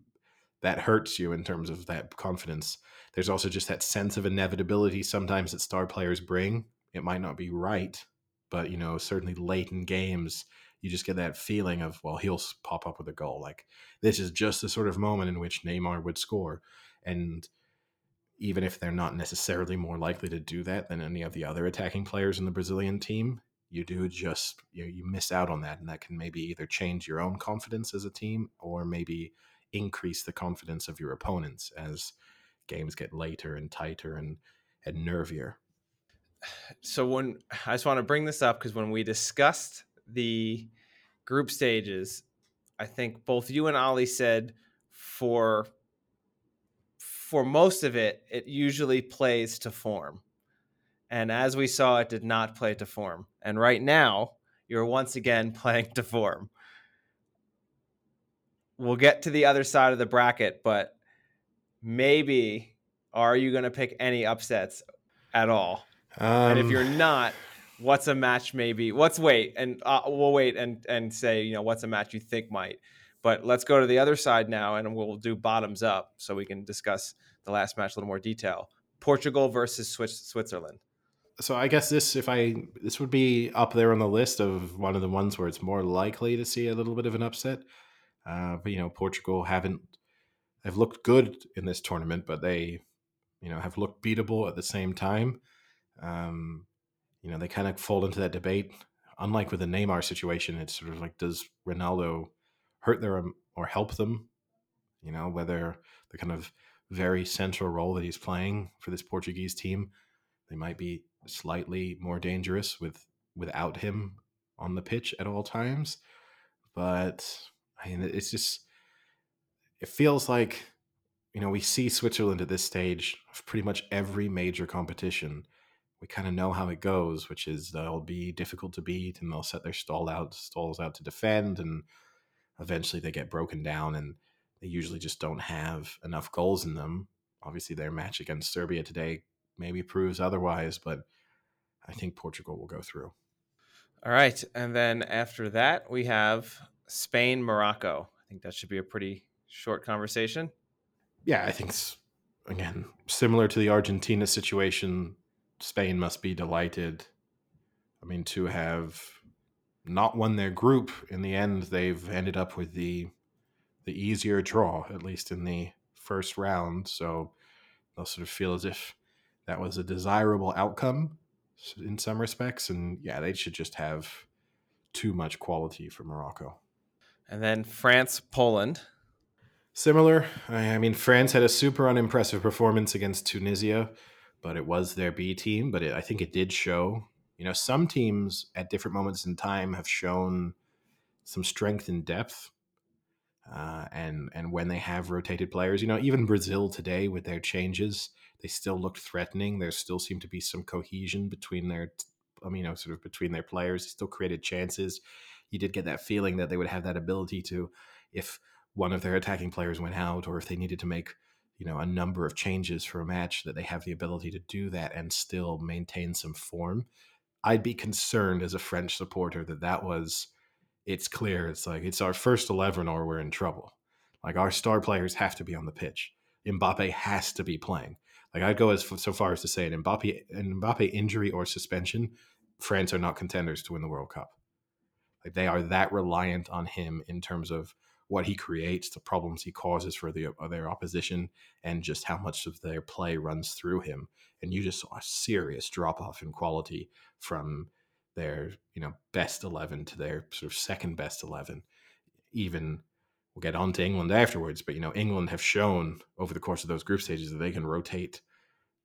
that hurts you in terms of that confidence. There's also just that sense of inevitability sometimes that star players bring. It might not be right, but you know, certainly late in games, you just get that feeling of, well, he'll pop up with a goal. Like this is just the sort of moment in which Neymar would score. And even if they're not necessarily more likely to do that than any of the other attacking players in the Brazilian team, you do just you, know, you miss out on that, and that can maybe either change your own confidence as a team or maybe increase the confidence of your opponents as games get later and tighter and and nervier. So when I just want to bring this up because when we discussed the group stages, I think both you and Ali said for for most of it, it usually plays to form. And as we saw, it did not play to form. And right now, you're once again playing to form. We'll get to the other side of the bracket, but maybe are you going to pick any upsets at all? Um, and if you're not, what's a match maybe? What's wait and uh, we'll wait and and say you know what's a match you think might. But let's go to the other side now, and we'll do bottoms up so we can discuss the last match a little more detail. Portugal versus Switzerland. so I guess this, if I this would be up there on the list of one of the ones where it's more likely to see a little bit of an upset. Uh, but you know, Portugal haven't they've looked good in this tournament, but they you know have looked beatable at the same time. Um, you know, they kind of fall into that debate. Unlike with the Neymar situation, it's sort of like does Ronaldo hurt them or help them? You know, whether the kind of very central role that he's playing for this Portuguese team, they might be slightly more dangerous with without him on the pitch at all times. But I mean, it's just it feels like you know we see Switzerland at this stage of pretty much every major competition. We kind of know how it goes, which is they'll be difficult to beat and they'll set their stall out stalls out to defend, and eventually they get broken down and they usually just don't have enough goals in them. Obviously, their match against Serbia today maybe proves otherwise, but I think Portugal will go through. All right, and then after that we have Spain Morocco. I think that should be a pretty short conversation. Yeah, I think again similar to the Argentina situation. Spain must be delighted. I mean, to have not won their group in the end, they've ended up with the the easier draw, at least in the first round. So they'll sort of feel as if that was a desirable outcome in some respects. And yeah, they should just have too much quality for Morocco. And then France Poland. Similar. I I mean, France had a super unimpressive performance against Tunisia, but it was their B team. But it, I think it did show. You know, some teams at different moments in time have shown some strength and depth. Uh, and and when they have rotated players, you know, even Brazil today with their changes, they still looked threatening. There still seemed to be some cohesion between their, I mean, you know, sort of between their players. They still created chances. You did get that feeling that they would have that ability to, if one of their attacking players went out, or if they needed to make, you know, a number of changes for a match, that they have the ability to do that and still maintain some form. I'd be concerned as a French supporter that that was it's clear it's like it's our first 11 or we're in trouble. Like our star players have to be on the pitch. Mbappe has to be playing. Like I'd go as so far as to say an Mbappe an Mbappe injury or suspension, France are not contenders to win the World Cup. Like they are that reliant on him in terms of what he creates, the problems he causes for the, uh, their opposition, and just how much of their play runs through him. And you just saw a serious drop off in quality from their you know best eleven to their sort of second best eleven. Even we'll get on to England afterwards, but you know England have shown over the course of those group stages that they can rotate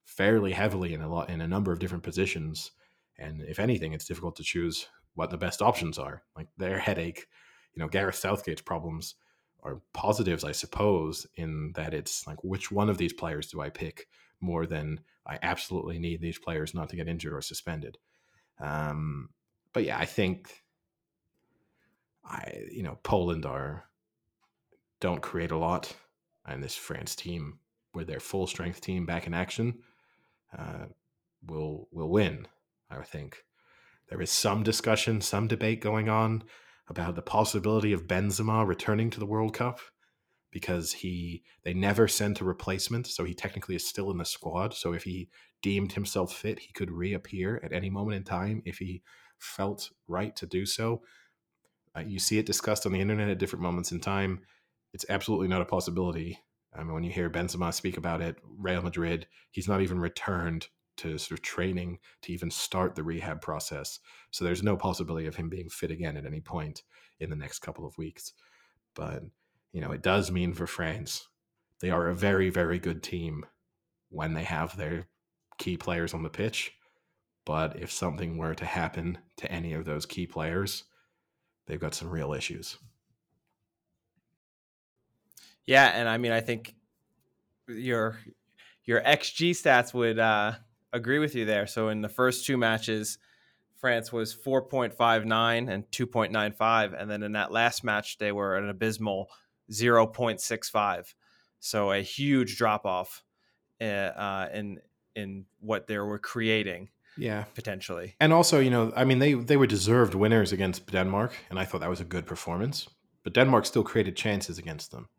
fairly heavily in a lot in a number of different positions. And if anything, it's difficult to choose what the best options are. Like their headache, you know, Gareth Southgate's problems are positives, I suppose, in that it's like which one of these players do I pick more than I absolutely need these players not to get injured or suspended. Um, but yeah, I think I you know Poland are don't create a lot, and this France team with their full strength team back in action uh, will will win. I think there is some discussion, some debate going on about the possibility of Benzema returning to the World Cup because he they never sent a replacement, so he technically is still in the squad. So if he deemed himself fit, he could reappear at any moment in time if he felt right to do so. Uh, you see it discussed on the internet at different moments in time. It's absolutely not a possibility. I mean, when you hear Benzema speak about it, Real Madrid, he's not even returned to sort of training to even start the rehab process. So there's no possibility of him being fit again at any point in the next couple of weeks. But, you know, it does mean for France, they are a very, very good team when they have their key players on the pitch. But if something were to happen to any of those key players, they've got some real issues. Yeah, and I mean, I think your your xG stats would uh, agree with you there. So in the first two matches, France was 4.59 and 2.95, and then in that last match, they were an abysmal 0.65. So a huge drop off uh, uh, in in what they were creating. Yeah, potentially. And also, you know, I mean, they they were deserved winners against Denmark, and I thought that was a good performance. But Denmark still created chances against them.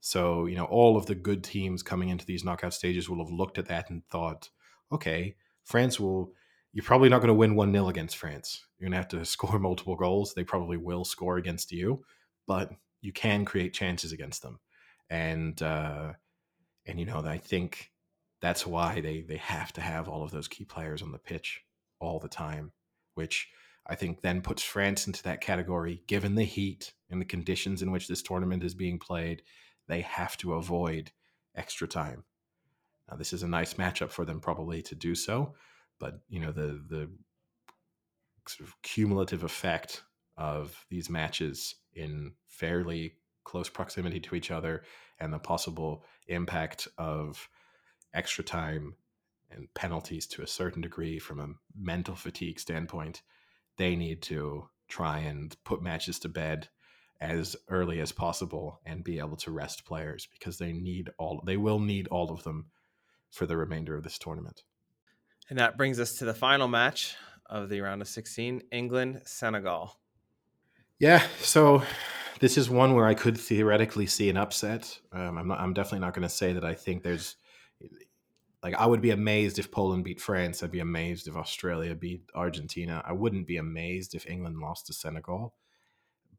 So, you know, all of the good teams coming into these knockout stages will have looked at that and thought, okay, France will, you're probably not going to win 1 0 against France. You're going to have to score multiple goals. They probably will score against you, but you can create chances against them. And, uh, and, you know, I think that's why they, they have to have all of those key players on the pitch all the time, which I think then puts France into that category, given the heat and the conditions in which this tournament is being played they have to avoid extra time. Now, this is a nice matchup for them probably to do so, but you know the the sort of cumulative effect of these matches in fairly close proximity to each other and the possible impact of extra time and penalties to a certain degree from a mental fatigue standpoint, they need to try and put matches to bed as early as possible and be able to rest players because they need all they will need all of them for the remainder of this tournament. And that brings us to the final match of the round of 16, England Senegal. Yeah, so this is one where I could theoretically see an upset. Um, I'm not, I'm definitely not going to say that I think there's like I would be amazed if Poland beat France. I'd be amazed if Australia beat Argentina. I wouldn't be amazed if England lost to Senegal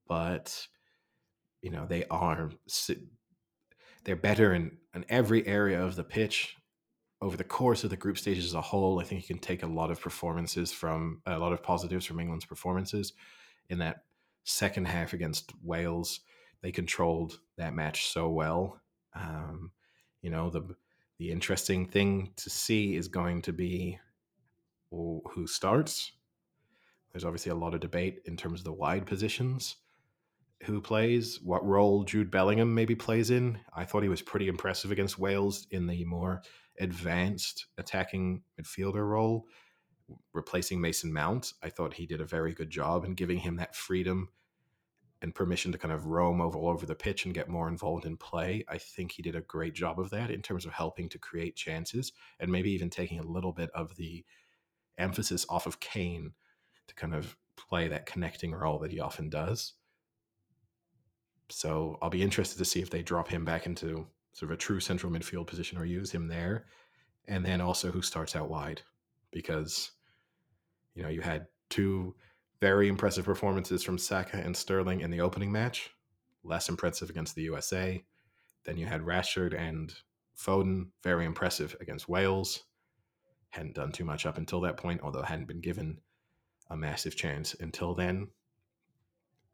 but you know they are they're better in, in every area of the pitch over the course of the group stages as a whole. I think you can take a lot of performances from a lot of positives from England's performances in that second half against Wales. They controlled that match so well. Um, you know the the interesting thing to see is going to be who starts. There's obviously a lot of debate in terms of the wide positions who plays, what role Jude Bellingham maybe plays in. I thought he was pretty impressive against Wales in the more advanced attacking midfielder role, replacing Mason Mount. I thought he did a very good job in giving him that freedom and permission to kind of roam over all over the pitch and get more involved in play. I think he did a great job of that in terms of helping to create chances and maybe even taking a little bit of the emphasis off of Kane to kind of play that connecting role that he often does. So I'll be interested to see if they drop him back into sort of a true central midfield position or use him there. And then also who starts out wide because, you know, you had two very impressive performances from Saka and Sterling in the opening match, less impressive against the USA. Then you had Rashford and Foden, very impressive against Wales. Hadn't done too much up until that point, although hadn't been given a massive chance until then.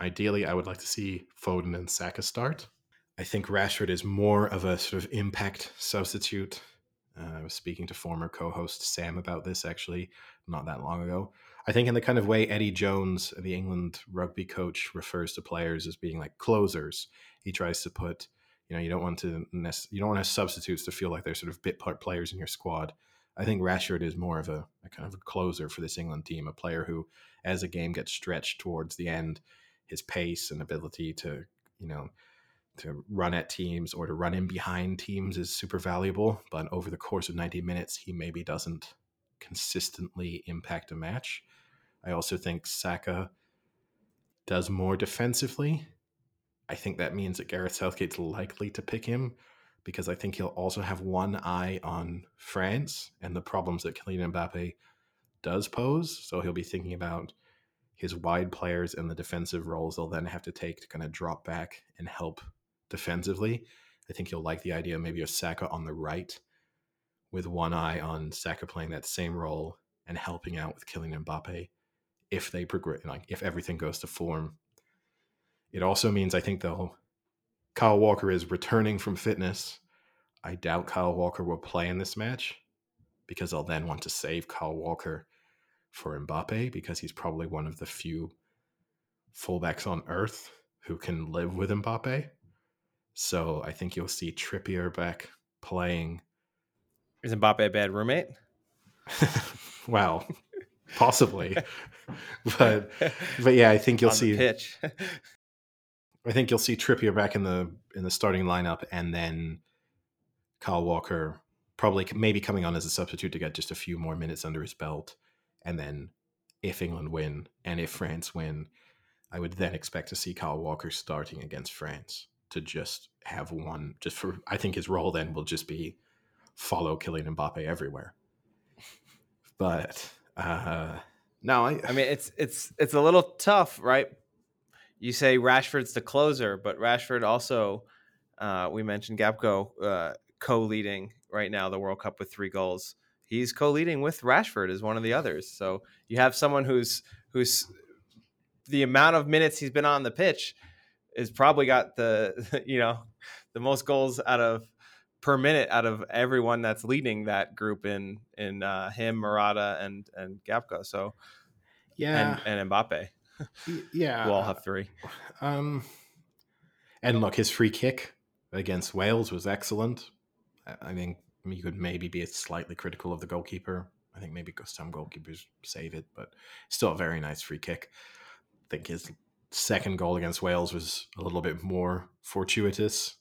Ideally, I would like to see Foden and Saka start. I think Rashford is more of a sort of impact substitute. Uh, I was speaking to former co host Sam about this actually not that long ago. I think, in the kind of way Eddie Jones, the England rugby coach, refers to players as being like closers, he tries to put, you know, you don't want to, you don't want to have substitutes to feel like they're sort of bit part players in your squad. I think Rashford is more of a, a kind of a closer for this England team, a player who, as a game gets stretched towards the end, his pace and ability to, you know, to run at teams or to run in behind teams is super valuable. But over the course of 90 minutes, he maybe doesn't consistently impact a match. I also think Saka does more defensively. I think that means that Gareth Southgate's likely to pick him because I think he'll also have one eye on France and the problems that Kylian Mbappe does pose. So he'll be thinking about his wide players and the defensive roles they'll then have to take to kind of drop back and help defensively. I think you'll like the idea maybe of Saka on the right with one eye on Saka playing that same role and helping out with Kylian Mbappe if they progress, like if everything goes to form. It also means I think they'll Kyle Walker is returning from fitness. I doubt Kyle Walker will play in this match because I'll then want to save Kyle Walker for Mbappe because he's probably one of the few fullbacks on earth who can live with Mbappe. So I think you'll see Trippier back playing. Is Mbappe a bad roommate? wow, possibly, but but yeah, I think you'll see pitch. I think you'll see Trippier back in the in the starting lineup, and then Kyle Walker probably maybe coming on as a substitute to get just a few more minutes under his belt, and then if England win and if France win, I would then expect to see Kyle Walker starting against France to just have one. Just for I think his role then will just be follow Kylian Mbappe everywhere. But uh, no, I, I mean it's it's it's a little tough, right? you say Rashford's the closer, but Rashford also, uh, we mentioned Gakpo uh, co-leading right now the World Cup with three goals. He's co-leading with Rashford as one of the others. So you have someone who's who's the amount of minutes he's been on the pitch is probably got the you know the most goals out of per minute out of everyone that's leading that group in in uh, him, Morata, and and Gakpo. So yeah, and, and Mbappe yeah, we'll all have three. Um, and look, his free kick against Wales was excellent. I think you could maybe be slightly critical of the goalkeeper. I think maybe some goalkeepers save it, but still a very nice free kick. I think his second goal against Wales was a little bit more fortuitous.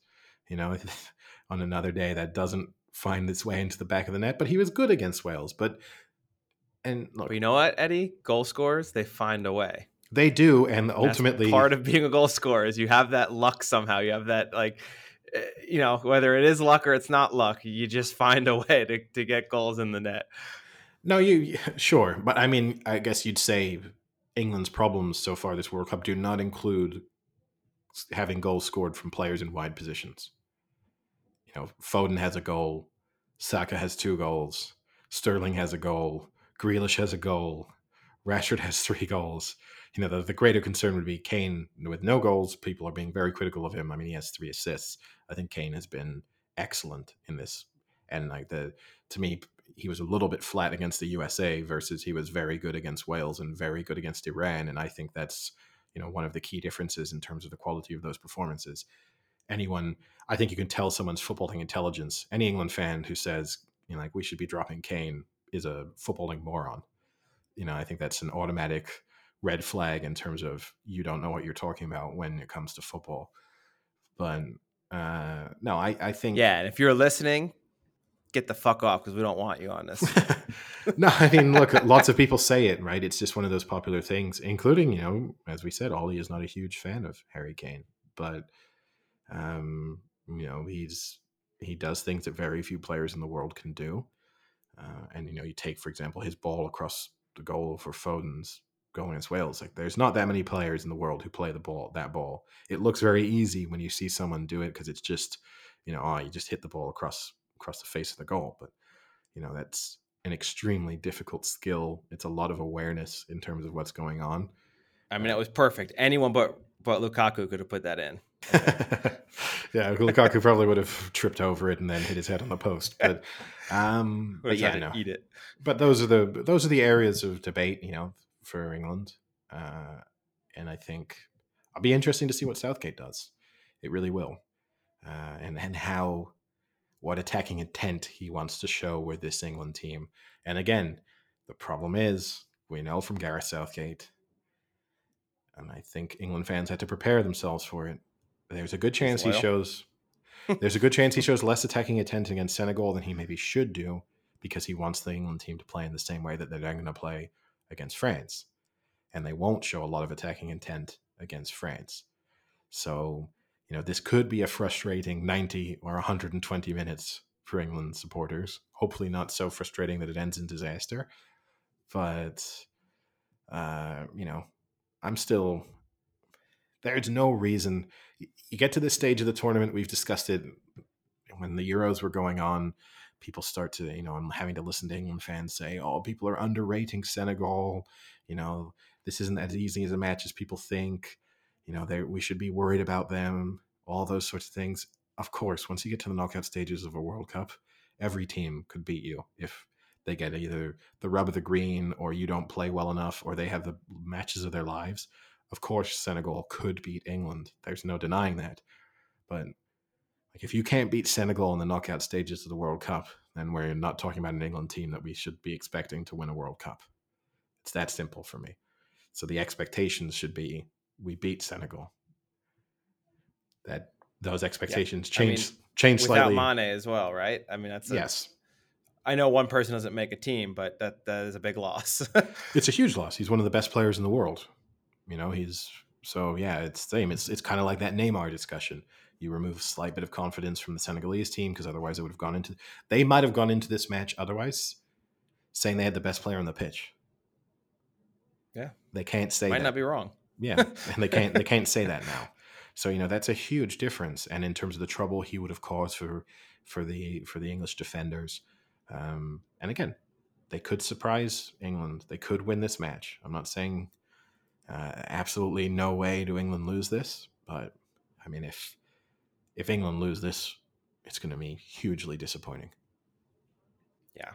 You know, on another day that doesn't find its way into the back of the net, but he was good against Wales. But and look, you know what, Eddie? Goal scorers they find a way. They do, and ultimately, That's part of being a goal scorer is you have that luck somehow. You have that like, eh, you know, whether it is luck or it's not luck, you just find a way to to get goals in the net. No, you sure, but I mean, I guess you'd say England's problems so far this World Cup do not include having goals scored from players in wide positions. You know, Foden has a goal, Saka has two goals, Sterling has a goal, Grealish has a goal, Rashford has three goals you know, the, the greater concern would be Kane with no goals. People are being very critical of him. I mean, he has three assists. I think Kane has been excellent in this. And like the, to me, he was a little bit flat against the USA versus he was very good against Wales and very good against Iran. And I think that's, you know, one of the key differences in terms of the quality of those performances. Anyone, I think you can tell someone's footballing intelligence. Any England fan who says, you know, like we should be dropping Kane is a footballing moron. You know, I think that's an automatic red flag in terms of you don't know what you're talking about when it comes to football. But uh, no, I, I think yeah. And if you're listening, get the fuck off because we don't want you on this. no, I mean, look, lots of people say it, right? It's just one of those popular things, including, you know, as we said, Ollie is not a huge fan of Harry Kane, but, um, you know, he's he does things that very few players in the world can do. Uh, and you know, you take for example his ball across the goal for Foden's goal against Wales. Like, there's not that many players in the world who play the ball that ball. It looks very easy when you see someone do it because it's just, you know, oh, you just hit the ball across across the face of the goal. But you know, that's an extremely difficult skill. It's a lot of awareness in terms of what's going on. I mean, it was perfect. Anyone but but Lukaku could have put that in. yeah, Lukaku probably would have tripped over it and then hit his head on the post. But, um, but yeah, no. eat it. But those are the those are the areas of debate, you know, for England. Uh, and I think I'll be interesting to see what Southgate does. It really will, uh, and and how what attacking intent he wants to show with this England team. And again, the problem is we know from Gareth Southgate, and I think England fans had to prepare themselves for it. There's a good chance he shows. there's a good chance he shows less attacking intent against Senegal than he maybe should do because he wants the England team to play in the same way that they're going to play against France. And they won't show a lot of attacking intent against France. So you know, this could be a frustrating 90 or 120 minutes for England supporters. Hopefully, not so frustrating that it ends in disaster. But, uh, you know, I'm still. There's no reason. You get to this stage of the tournament, we've discussed it when the Euros were going on. People start to, you know, I'm having to listen to England fans say, oh, people are underrating Senegal. You know, this isn't as easy as a match as people think you know, they we should be worried about them, all those sorts of things. Of course, once you get to the knockout stages of a World Cup, every team could beat you if they get either the rub of the green or you don't play well enough or they have the matches of their lives. Of course, Senegal could beat England. There's no denying that. But like if you can't beat Senegal in the knockout stages of the World Cup, then we're not talking about an England team that we should be expecting to win a World Cup. It's that simple for me. So the expectations should be we beat Senegal. That those expectations yeah. change I mean, change slightly. Without Mane as well, right? I mean, that's a, yes. I know one person doesn't make a team, but that that is a big loss. it's a huge loss. He's one of the best players in the world. You know, he's so yeah. It's the same. It's it's kind of like that Neymar discussion. You remove a slight bit of confidence from the Senegalese team because otherwise it would have gone into. They might have gone into this match otherwise, saying they had the best player on the pitch. Yeah, they can't say. Might that. not be wrong. Yeah, and they can't they can't say that now. So you know that's a huge difference, and in terms of the trouble he would have caused for for the for the English defenders, um, and again, they could surprise England. They could win this match. I'm not saying uh, absolutely no way do England lose this, but I mean if if England lose this, it's going to be hugely disappointing. Yeah.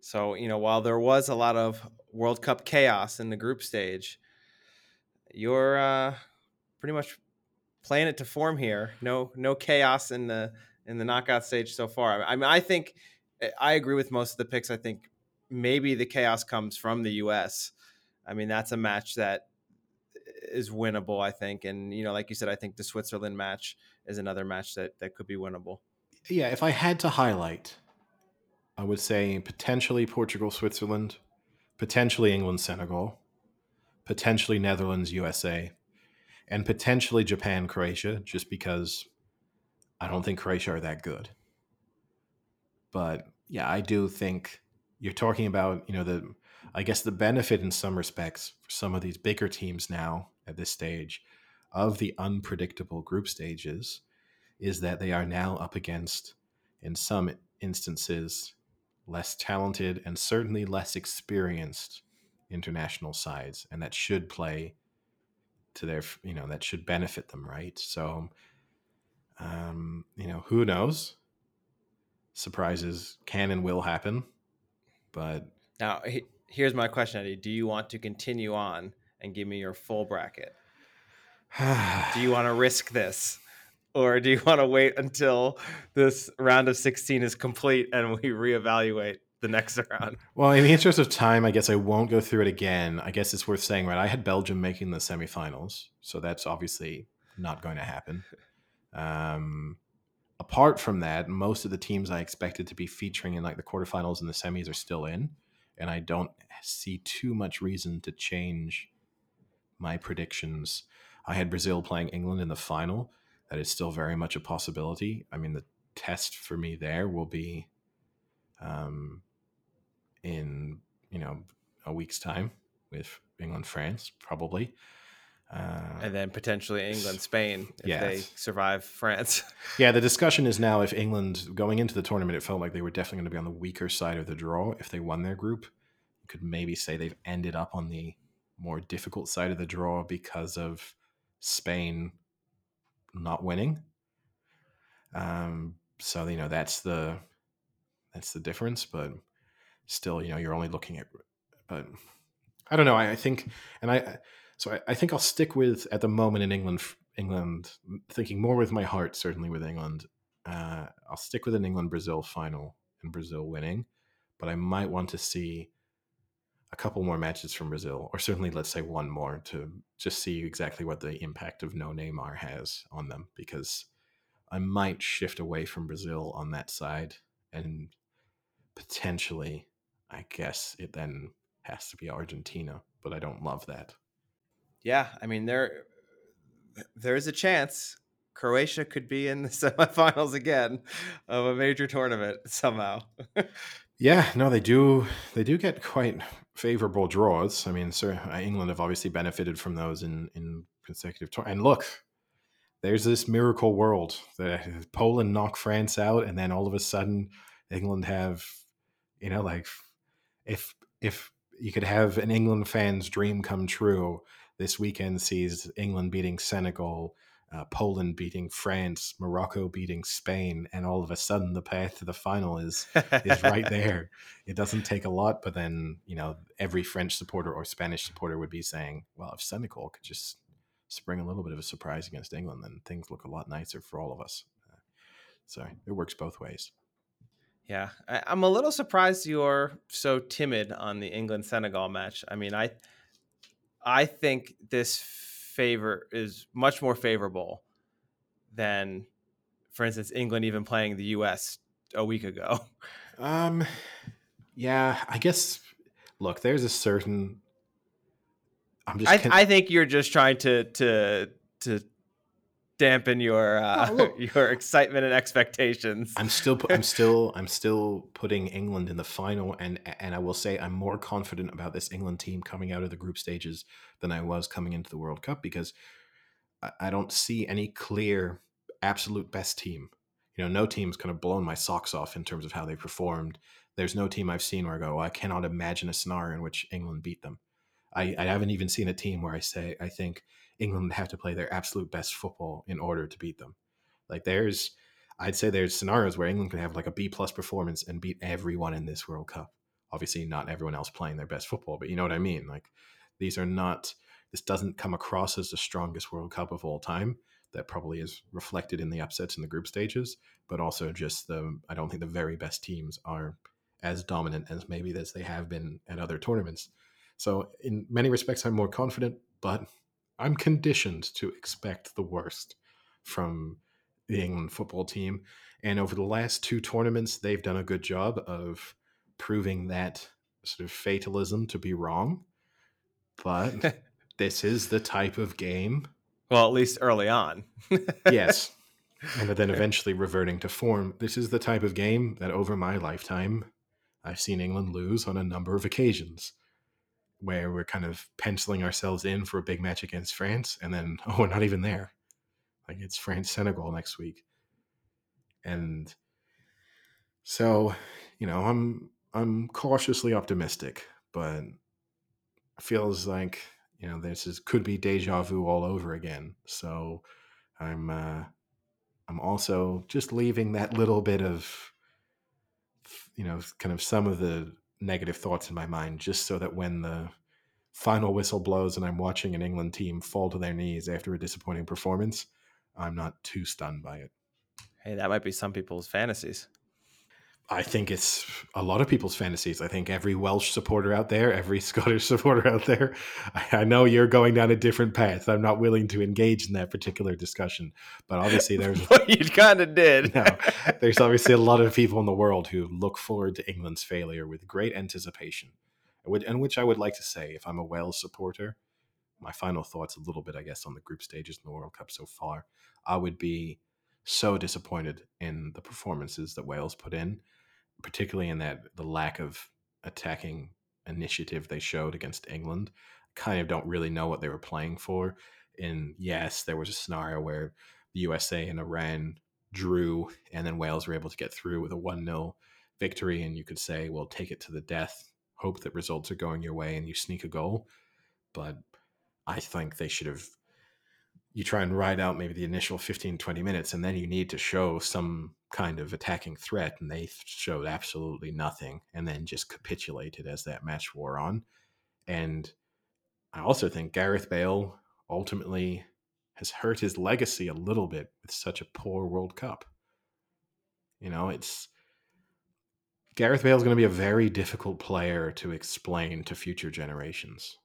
So you know, while there was a lot of World Cup chaos in the group stage, you're uh, pretty much playing it to form here. No, no chaos in the in the knockout stage so far. I mean, I think eh, I agree with most of the picks. I think maybe the chaos comes from the U.S. I mean, that's a match that is winnable. I think, and you know, like you said, I think the Switzerland match is another match that that could be winnable. Yeah, if I had to highlight, I would say potentially Portugal, Switzerland, potentially England, Senegal potentially Netherlands, USA, and potentially Japan, Croatia, just because I don't think Croatia are that good. But yeah, I do think you're talking about, you know, the I guess the benefit in some respects for some of these bigger teams now at this stage of the unpredictable group stages is that they are now up against, in some instances, less talented and certainly less experienced international sides, and that should play to their you know that should benefit them, right? So, um, you know, who knows? Surprises can and will happen, but now here's my question, Eddie: Do you want to continue on and give me your full bracket? do you want to risk this? Or do you want to wait until this round of 16 is complete and we reevaluate the next round. Well, in the interest of time, I guess I won't go through it again. I guess it's worth saying, right? I had Belgium making the semifinals, so that's obviously not going to happen. Um, apart from that, most of the teams I expected to be featuring in like the quarterfinals and the semis are still in, and I don't see too much reason to change my predictions. I had Brazil playing England in the final. That is still very much a possibility. I mean, the test for me there will be um, in you know a week's time with England France probably. Uh, and then potentially England, Spain if yes. they survive France. yeah, the discussion is now if England going into the tournament, it felt like they were definitely going to be on the weaker side of the draw. If they won their group, you could maybe say they've ended up on the more difficult side of the draw because of Spain not winning. Um, so you know that's the that's the difference, but still, you know, you're only looking at. But I don't know. I, I think, and I so I, I, think I'll stick with at the moment in England. England, thinking more with my heart, certainly with England. Uh, I'll stick with an England Brazil final and Brazil winning, but I might want to see a couple more matches from Brazil, or certainly let's say one more to just see exactly what the impact of no Neymar has on them, because I might shift away from Brazil on that side and potentially, I guess it then has to be Argentina, but I don't love that yeah, I mean there there is a chance Croatia could be in the semifinals again of a major tournament somehow. yeah, no, they do. They do get quite favorable draws. I mean, sir, uh, England have obviously benefited from those in in consecutive tour. And look, there's this miracle world that Poland knock France out, and then all of a sudden England have, you know, like if if you could have an England fan's dream come true this weekend sees England beating Senegal, uh, Poland beating France, Morocco beating Spain, and all of a sudden the path to the final is is right there. It doesn't take a lot, but then you know every French supporter or Spanish supporter would be saying, "Well, if Senegal could just spring a little bit of a surprise against England, then things look a lot nicer for all of us." Uh, so it works both ways. Yeah, I, I'm a little surprised you're so timid on the England Senegal match. I mean, I I think this favor is much more favorable than, for instance, England even playing the U.S. a week ago. Um, yeah, I guess. Look, there's a certain. I'm just. I, con- I think you're just trying to to to dampen your uh, oh, your excitement and expectations. I'm still I'm still I'm still putting England in the final and and I will say I'm more confident about this England team coming out of the group stages than I was coming into the World Cup because I, I don't see any clear absolute best team. You know, no team's kind of blown my socks off in terms of how they performed. There's no team I've seen where I go, well, I cannot imagine a scenario in which England beat them. I, I haven't even seen a team where I say I think England have to play their absolute best football in order to beat them. Like there's, I'd say there's scenarios where England can have like a B plus performance and beat everyone in this World Cup. Obviously, not everyone else playing their best football, but you know what I mean. Like these are not. This doesn't come across as the strongest World Cup of all time. That probably is reflected in the upsets in the group stages, but also just the. I don't think the very best teams are as dominant as maybe as they have been at other tournaments. So in many respects, I'm more confident, but I'm conditioned to expect the worst from the England football team. And over the last two tournaments, they've done a good job of proving that sort of fatalism to be wrong. But this is the type of game. Well, at least early on. yes. And then eventually reverting to form. This is the type of game that over my lifetime, I've seen England lose on a number of occasions where we're kind of penciling ourselves in for a big match against France, and then oh, we're not even there. Like it's France Senegal next week, and so you know I'm I'm cautiously optimistic, but feels like you know this is could be deja vu all over again. So I'm uh, I'm also just leaving that little bit of you know kind of some of the negative thoughts in my mind just so that when the final whistle blows and I'm watching an England team fall to their knees after a disappointing performance, I'm not too stunned by it. Hey, that might be some people's fantasies. I think it's a lot of people's fantasies. I think every Welsh supporter out there, every Scottish supporter out there, I, know you're going down a different path. I'm not willing to engage in that particular discussion, but obviously there's what you kind of did. no, there's obviously a lot of people in the world who look forward to England's failure with great anticipation, and which I would like to say, if I'm a Wales supporter, my final thoughts a little bit, I guess, on the group stages in the World Cup so far, I would be so disappointed in the performances that Wales put in particularly in that the lack of attacking initiative they showed against England. Kind of don't really know what they were playing for. And yes, there was a scenario where the USA and Iran drew, and then Wales were able to get through with a 1 0 victory. And you could say, well, take it to the death, hope that results are going your way, and you sneak a goal. But I think they should have you try and ride out maybe the initial 15 20 minutes and then you need to show some kind of attacking threat and they showed absolutely nothing and then just capitulated as that match wore on and i also think gareth bale ultimately has hurt his legacy a little bit with such a poor world cup you know it's gareth bale is going to be a very difficult player to explain to future generations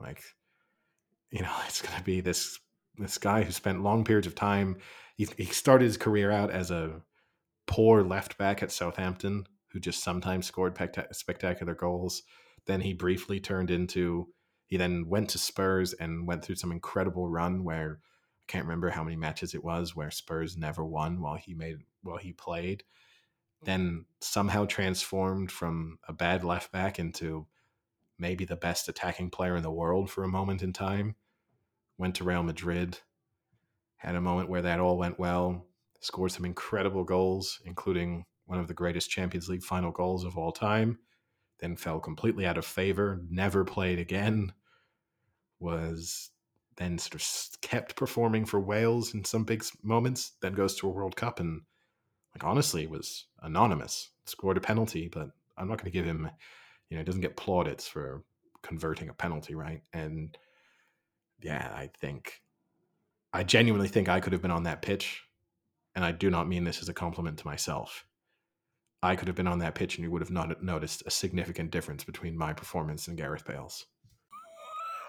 like you know it's going to be this this guy who spent long periods of time. He, started his career out as a poor left back at Southampton who just sometimes scored spectacular goals. Then he briefly turned into. He then went to Spurs and went through some incredible run where I can't remember how many matches it was where Spurs never won while he made while he played. Then somehow transformed from a bad left back into maybe the best attacking player in the world for a moment in time went to Real Madrid, had a moment where that all went well, scored some incredible goals, including one of the greatest Champions League final goals of all time, then fell completely out of favor, never played again, was then sort of kept performing for Wales in some big moments, then goes to a World Cup and like honestly was anonymous. Scored a penalty, but I'm not going to give him, you know, doesn't get plaudits for converting a penalty, right? And yeah, I think I genuinely think I could have been on that pitch. And I do not mean this as a compliment to myself. I could have been on that pitch and you would have not noticed a significant difference between my performance and Gareth Bale's.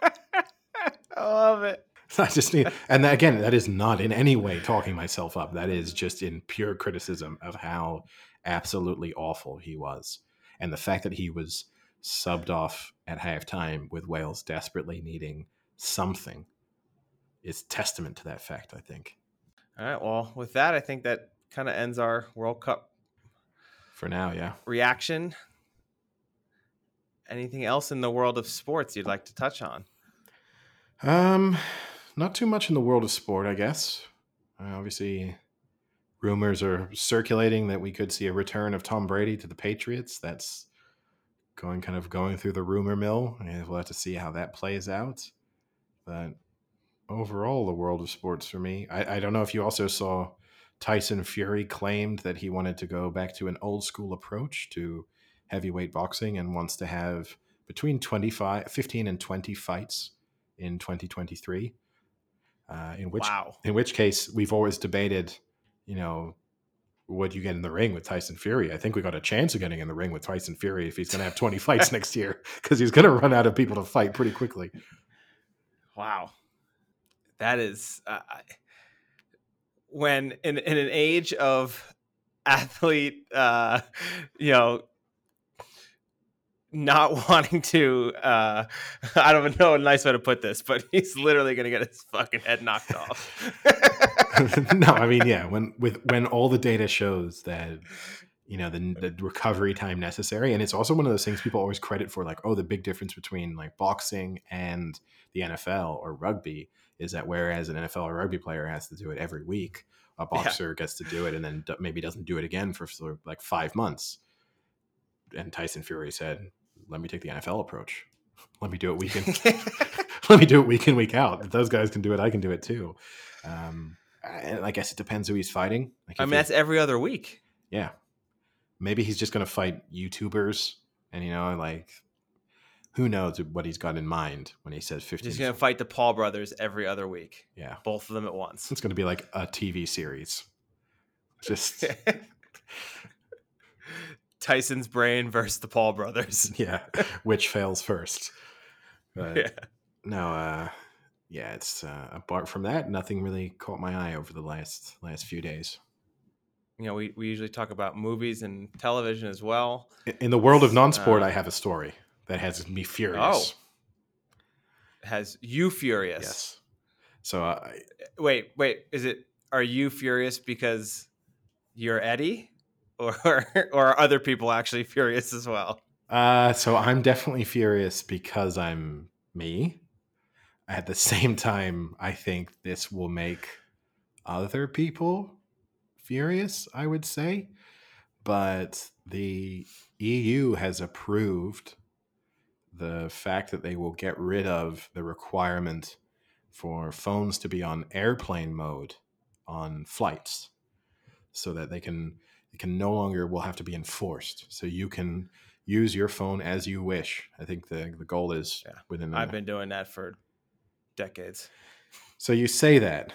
I love it. I just need, and that, again, that is not in any way talking myself up. That is just in pure criticism of how absolutely awful he was. And the fact that he was subbed off at halftime with Wales desperately needing something is testament to that fact, I think. All right. Well, with that, I think that kind of ends our World Cup for now. Yeah. Reaction. Anything else in the world of sports you'd like to touch on? Um, not too much in the world of sport, I guess. Uh, obviously, rumors are circulating that we could see a return of Tom Brady to the Patriots. That's going kind of going through the rumor mill, and we'll have to see how that plays out. But overall, the world of sports for me, I, I don't know if you also saw Tyson Fury claimed that he wanted to go back to an old school approach to heavyweight boxing and wants to have between 25, 15 and 20 fights in 2023. Uh, in which wow. in which case we've always debated, you know, would you get in the ring with Tyson Fury? I think we got a chance of getting in the ring with Tyson Fury if he's going to have 20 fights next year because he's going to run out of people to fight pretty quickly. Wow, that is uh, when in in an age of athlete, uh, you know, not wanting to uh i don't know a nice way to put this but he's literally gonna get his fucking head knocked off. No i mean yeah when with when all the data shows that you know the, the recovery time necessary and it's also one of those things people always credit for like oh the big difference between like boxing and the nfl or rugby is that whereas an nfl or rugby player has to do it every week a boxer yeah. gets to do it and then maybe doesn't do it again for like five months. And tyson fury said let me take the nfl approach. Let me do it week in let me do it week in week out. If those guys can do it. I can do it too. Um, and i guess it depends who he's fighting. Like i mean that's every other week. Yeah. Maybe he's just going to fight YouTubers, and you know, like who knows what he's got in mind when he says 15. He's going to fight the Paul brothers every other week. Yeah, both of them at once. It's going to be like a TV series. Just Tyson's brain versus the Paul brothers. yeah, which fails first. But Yeah. no, uh, yeah, it's uh, apart from that, nothing really caught my eye over the last last few days. You know, we, we usually talk about movies and television as well. In the world of non-sport, Uh, I have a story that has me furious. Has you furious? Yes. So uh, I, Wait, wait. Is it? Are you furious because you're Eddie, or or are other people actually furious as well? Uh, so I'm definitely furious because I'm me. At the same time, I think this will make other people furious, I would say. But the EU has approved the fact that they will get rid of the requirement for phones to be on airplane mode on flights so that they can it can no longer will have to be enforced so you can use your phone as you wish i think the the goal is Yeah. within the, I've been doing that for decades. so you say that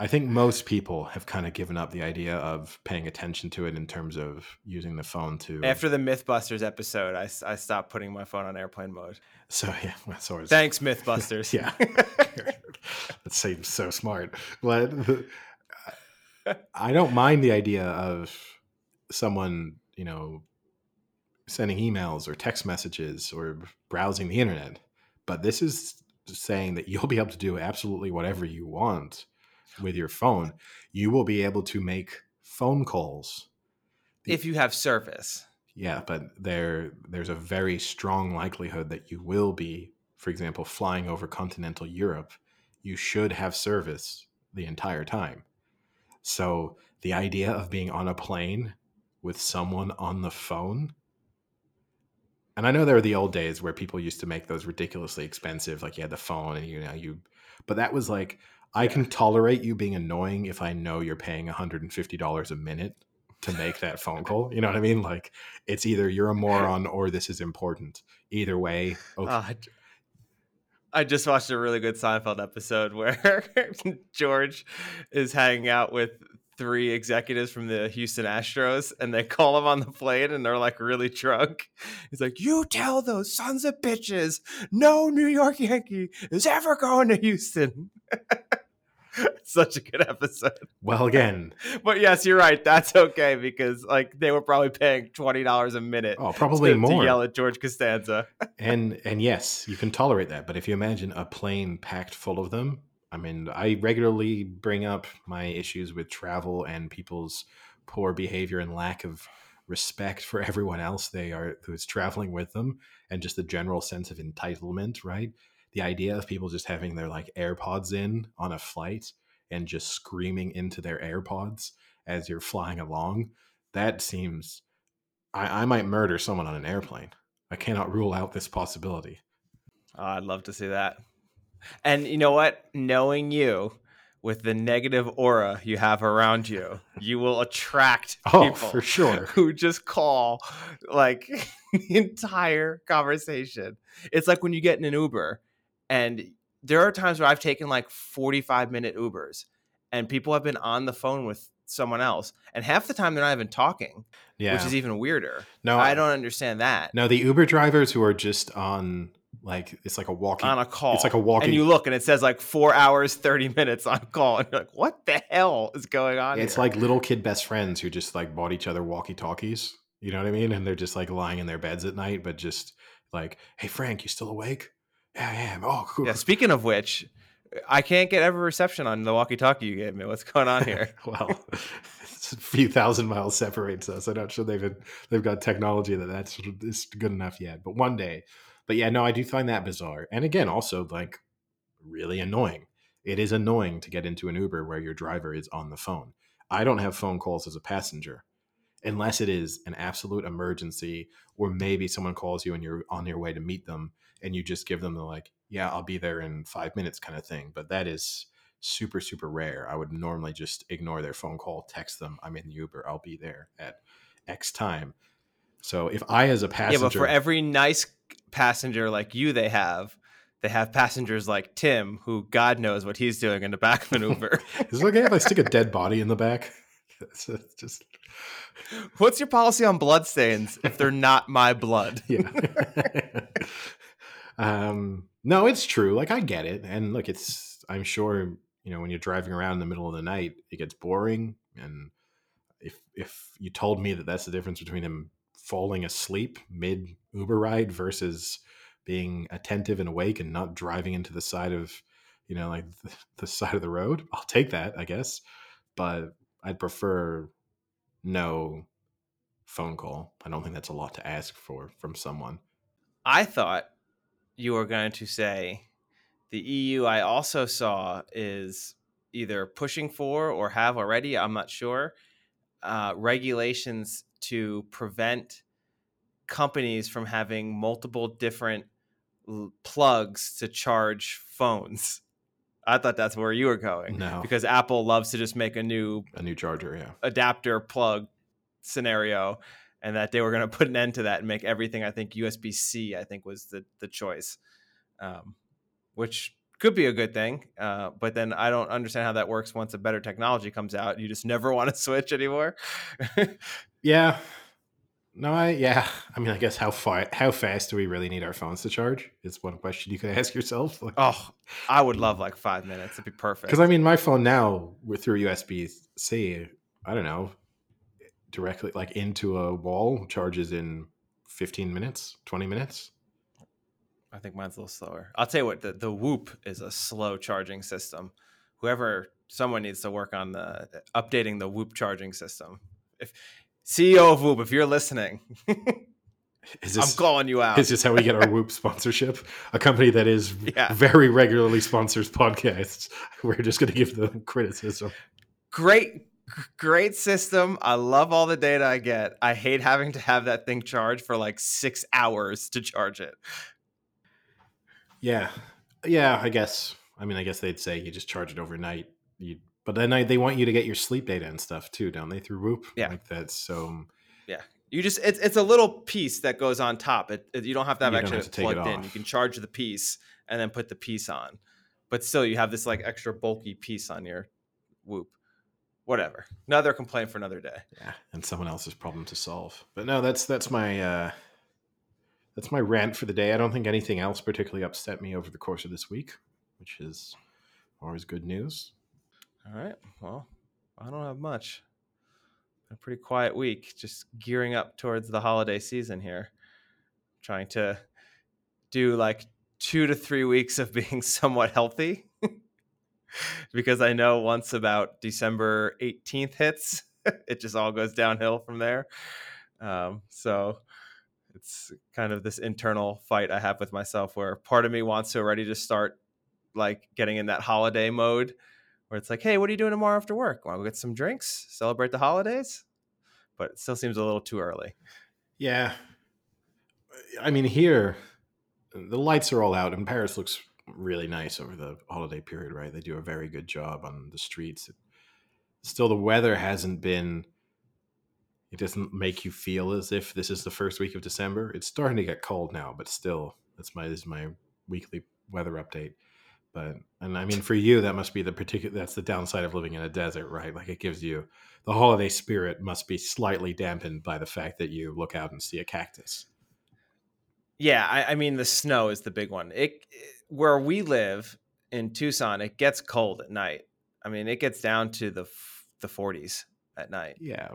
i think most people have kind of given up the idea of paying attention to it in terms of using the phone to After the MythBusters episode, I, I stopped putting my phone on airplane mode. so yeah so it's, Thanks, MythBusters. yeah that seems so smart but i don't mind the idea of someone you know sending emails or text messages or browsing the internet but this is saying that you'll be able to do absolutely whatever you want with your phone you will be able to make phone calls if you have service. yeah, but there there's a very strong likelihood that you will be, for example, flying over continental Europe. You should have service the entire time. So the idea of being on a plane with someone on the phone and I know there were the old days where people used to make those ridiculously expensive, like you had the phone and you know you, but that was like I can tolerate you being annoying if I know you're paying $150 a minute to make that phone call. You know what I mean? Like it's either you're a moron or this is important. Either way, okay. Uh, I just watched a really good Seinfeld episode where George is hanging out with three executives from the Houston Astros and they call him on the plane and they're like really drunk. He's like, You tell those sons of bitches no New York Yankee is ever going to Houston. Such a good episode. well, again, But yes, you're right. That's okay because like they were probably paying twenty dollars a minute oh, probably to, to more. yell at George Costanza. and and yes, you can tolerate that. But if you imagine a plane packed full of them, I mean, I regularly bring up my issues with travel and people's poor behavior and lack of respect for everyone else they are who's traveling with them, and just the general sense of entitlement. Right, the idea of people just having their like AirPods in on a flight and just screaming into their AirPods as you're flying along. That seems. I, I might murder someone on an airplane. I cannot rule out this possibility. Oh, I'd love to see that. And you know what? Knowing you with the negative aura you have around you, you will attract Oh, people for sure. who just call like the entire conversation. It's like when you get in an Uber and there are times where I've taken like 45 minute Ubers and people have been on the phone with someone else and half the time they're not even talking, Yeah. which is even weirder. no, I don't understand that. No, the Uber drivers who are just on like it's like a walkie. on a call. It's like a walkie. And you look and it says like four hours, 30 minutes on call. And you're like, what the hell is going on? it's here? like little kid best friends who just like bought each other walkie talkies. You know what I mean? And they're just like lying in their beds at night, but just like, hey Frank, you still awake? Yeah, I am. Oh, cool. Yeah, speaking of which, I can't get every reception on the walkie talkie you gave me. What's going on here? well, it's a few thousand miles separates us. I'm not sure they've they've got technology that that's is good enough yet. But one day, but yeah, no, I do find that bizarre. And again, also like really annoying. It is annoying to get into an Uber where your driver is on the phone. I don't have phone calls as a passenger unless it is an absolute emergency or maybe someone calls you and you're on your way to meet them and you just give them the like, yeah, I'll be there in 5 minutes kind of thing. But that is super super rare. I would normally just ignore their phone call, text them, I'm in the Uber, I'll be there at X time. So if I as a passenger Yeah, but for every nice passenger like you they have, they have passengers like Tim, who God knows what he's doing in the back of an Uber. Is it okay if I stick a dead body in the back? Just What's your policy on blood stains if they're not my blood? yeah. Um, no, it's true. Like I get it, and look, it's. I'm sure you know when you're driving around in the middle of the night, it gets boring. And if if you told me that that's the difference between him falling asleep mid Uber ride versus being attentive and awake and not driving into the side of you know like the, the side of the road, I'll take that, I guess. But I'd prefer no phone call. I don't think that's a lot to ask for from someone. I thought you are going to say the EU I also saw is either pushing for or have already, I'm not sure, uh, regulations to prevent companies from having multiple different l- plugs to charge phones. I thought that's where you were going. No. Because Apple loves to just make a new A new charger, yeah. adapter plug scenario and that they were going to put an end to that and make everything i think usb-c i think was the, the choice um, which could be a good thing uh, but then i don't understand how that works once a better technology comes out you just never want to switch anymore Yeah. No, I yeah. I mean, I guess how far how fast do we really need our phones to charge? Is one question you could ask yourself. oh i would love like five minutes it'd be perfect Because I mean, my phone now with through USB C, I don't know, directly like into a wall charges in fifteen minutes, twenty minutes. I think mine's a little slower. I'll tell you what, the, the Whoop is a slow charging system. Whoever, someone needs to work on the updating the Whoop charging system. If CEO of Whoop, if you're listening, Is I'm calling you out. is this how we get our Whoop sponsorship? A company that is Yeah. very regularly sponsors podcasts. We're just going to give them criticism. great, great system. I love all the data I get. I hate having to have that thing charge for like six hours to charge it. Yeah, yeah. I guess. I mean, I guess they'd say you just charge it overnight. You, but then I, they want you to get your sleep data and stuff too, don't they? Through Whoop, Yeah. Like that's so. Yeah, you just it's it's a little piece that goes on top. It, it- you don't have to have actually have to take it plugged in. You can charge the piece and then put the piece on. But still you have this like extra bulky piece on your whoop. Whatever. Another complaint for another day. Yeah, and someone else's problem to solve. But no, that's that's my uh that's my rant for the day. I don't think anything else particularly upset me over the course of this week, which is always good news. All right. Well, I don't have much. A pretty quiet week, just gearing up towards the holiday season here. Trying to do like two to three weeks of being somewhat healthy. Because I know once about December 18th hits, it just all goes downhill from there. Um, so it's kind of this internal fight I have with myself where part of me wants to already just start like getting in that holiday mode where it's like, hey, what are you doing tomorrow after work? Want to get some drinks, celebrate the holidays? But it still seems a little too early. Yeah. I mean here the lights are all out and Paris looks really nice over the holiday period, right? They do a very good job on the streets. Still the weather hasn't been it doesn't make you feel as if this is the first week of December. It's starting to get cold now, but still that's my this is my weekly weather update. But and I mean for you that must be the particular that's the downside of living in a desert, right? Like it gives you the holiday spirit must be slightly dampened by the fact that you look out and see a cactus. Yeah, I, I mean the snow is the big one. It where we live in Tucson, it gets cold at night. I mean, it gets down to the the 40s at night. Yeah.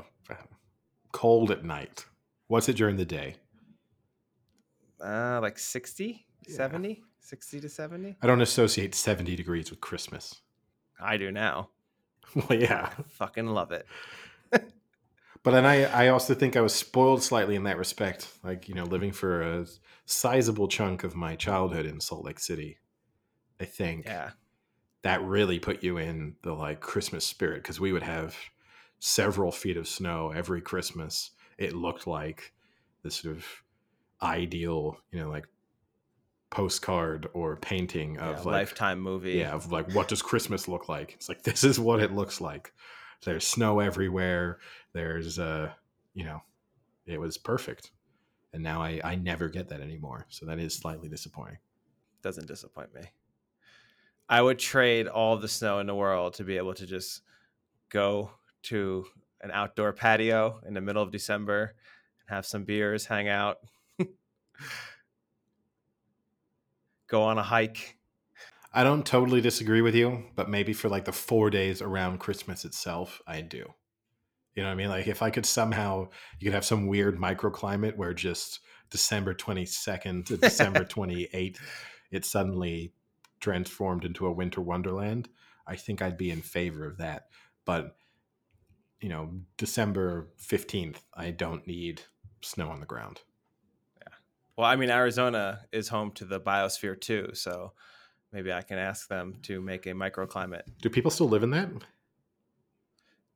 Cold at night. What's it during the day? Uh, like 60, Yeah. 70, 60 to 70. I don't associate 70 degrees with Christmas. I do now. well, yeah. I fucking love it. But then I, I also think I was spoiled slightly in that respect. Like, you know, living for a sizable chunk of my childhood in Salt Lake City, I think Yeah. that really put you in the like Christmas spirit because we would have several feet of snow every Christmas. It looked like this sort of ideal, you know, like postcard or painting yeah, of like lifetime movie. yeah, of like what does Christmas look like? It's like this is what it looks like. There's snow everywhere. There's uh, you know, it was perfect. And now I I never get that anymore. So that is slightly disappointing. doesn't disappoint me. I would trade all the snow in the world to be able to just go to an outdoor patio in the middle of December, and have some beers, hang out, go on a hike. I don't totally disagree with you, but maybe for like the four days around Christmas itself, I do. You know what I mean? Like if I could somehow, you could have some weird microclimate where just December 22nd to December 28th, it suddenly transformed into a winter wonderland. I think I'd be in favor of that. But, you know, December 15th, I don't need snow on the ground. Yeah. Well, I mean, Arizona is home to the Biosphere 2. So maybe I can ask them to make a microclimate. Do people still live in that?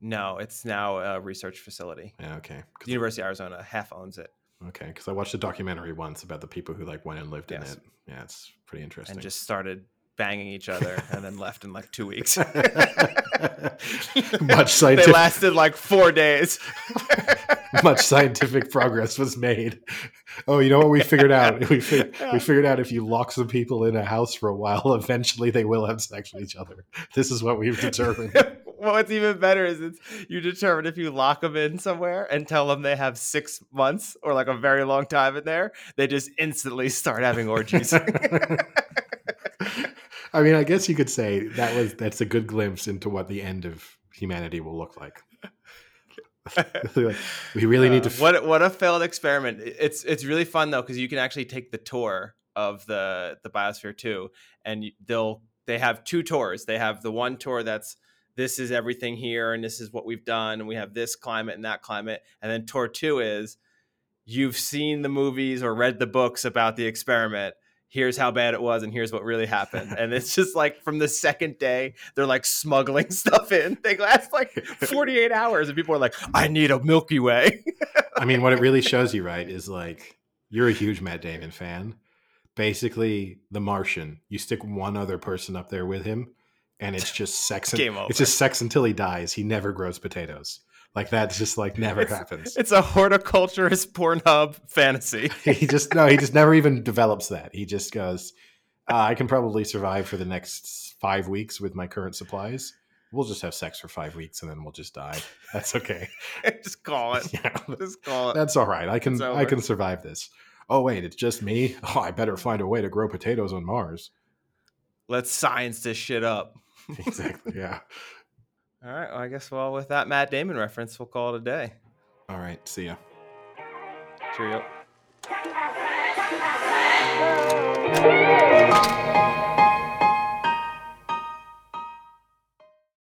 No, it's now a research facility. Yeah, okay. The University of Arizona half owns it. Okay, because I watched a documentary once about the people who like went and lived yes. in it. Yeah, it's pretty interesting. And just started banging each other and then left in like two weeks. Much scientific. they lasted like four days. Much scientific progress was made. Oh, you know what we figured out? We, fi- yeah. we figured out if you lock some people in a house for a while, eventually they will have sex with each other. This is what we've determined. well, what's even better is it's you determine if you lock them in somewhere and tell them they have six months or like a very long time in there, they just instantly start having orgies. I mean, I guess you could say that was that's a good glimpse into what the end of humanity will look like. we really need to. Uh, what what a failed experiment! It's it's really fun though because you can actually take the tour of the the Biosphere 2, and they'll they have two tours. They have the one tour that's this is everything here and this is what we've done and we have this climate and that climate, and then tour two is you've seen the movies or read the books about the experiment here's how bad it was and here's what really happened. And it's just like from the second day they're like smuggling stuff in. They last like 48 hours and people are like i need a milky way. I mean what it really shows you right is like you're a huge matt damon fan. Basically the martian you stick one other person up there with him and it's just sex and, it's just sex until he dies. He never grows potatoes like that just like never it's, happens. It's a horticulturist Pornhub fantasy. he just no, he just never even develops that. He just goes, uh, I can probably survive for the next five weeks with my current supplies. We'll just have sex for five weeks and then we'll just die. That's okay. just call it. Yeah, just call it. That's all right. I can I can survive this. Oh wait, it's just me. Oh, I better find a way to grow potatoes on Mars. Let's science this shit up. exactly. Yeah. All right. Well, I guess well with that Matt Damon reference, we'll call it a day. All right. See ya. Cheerio.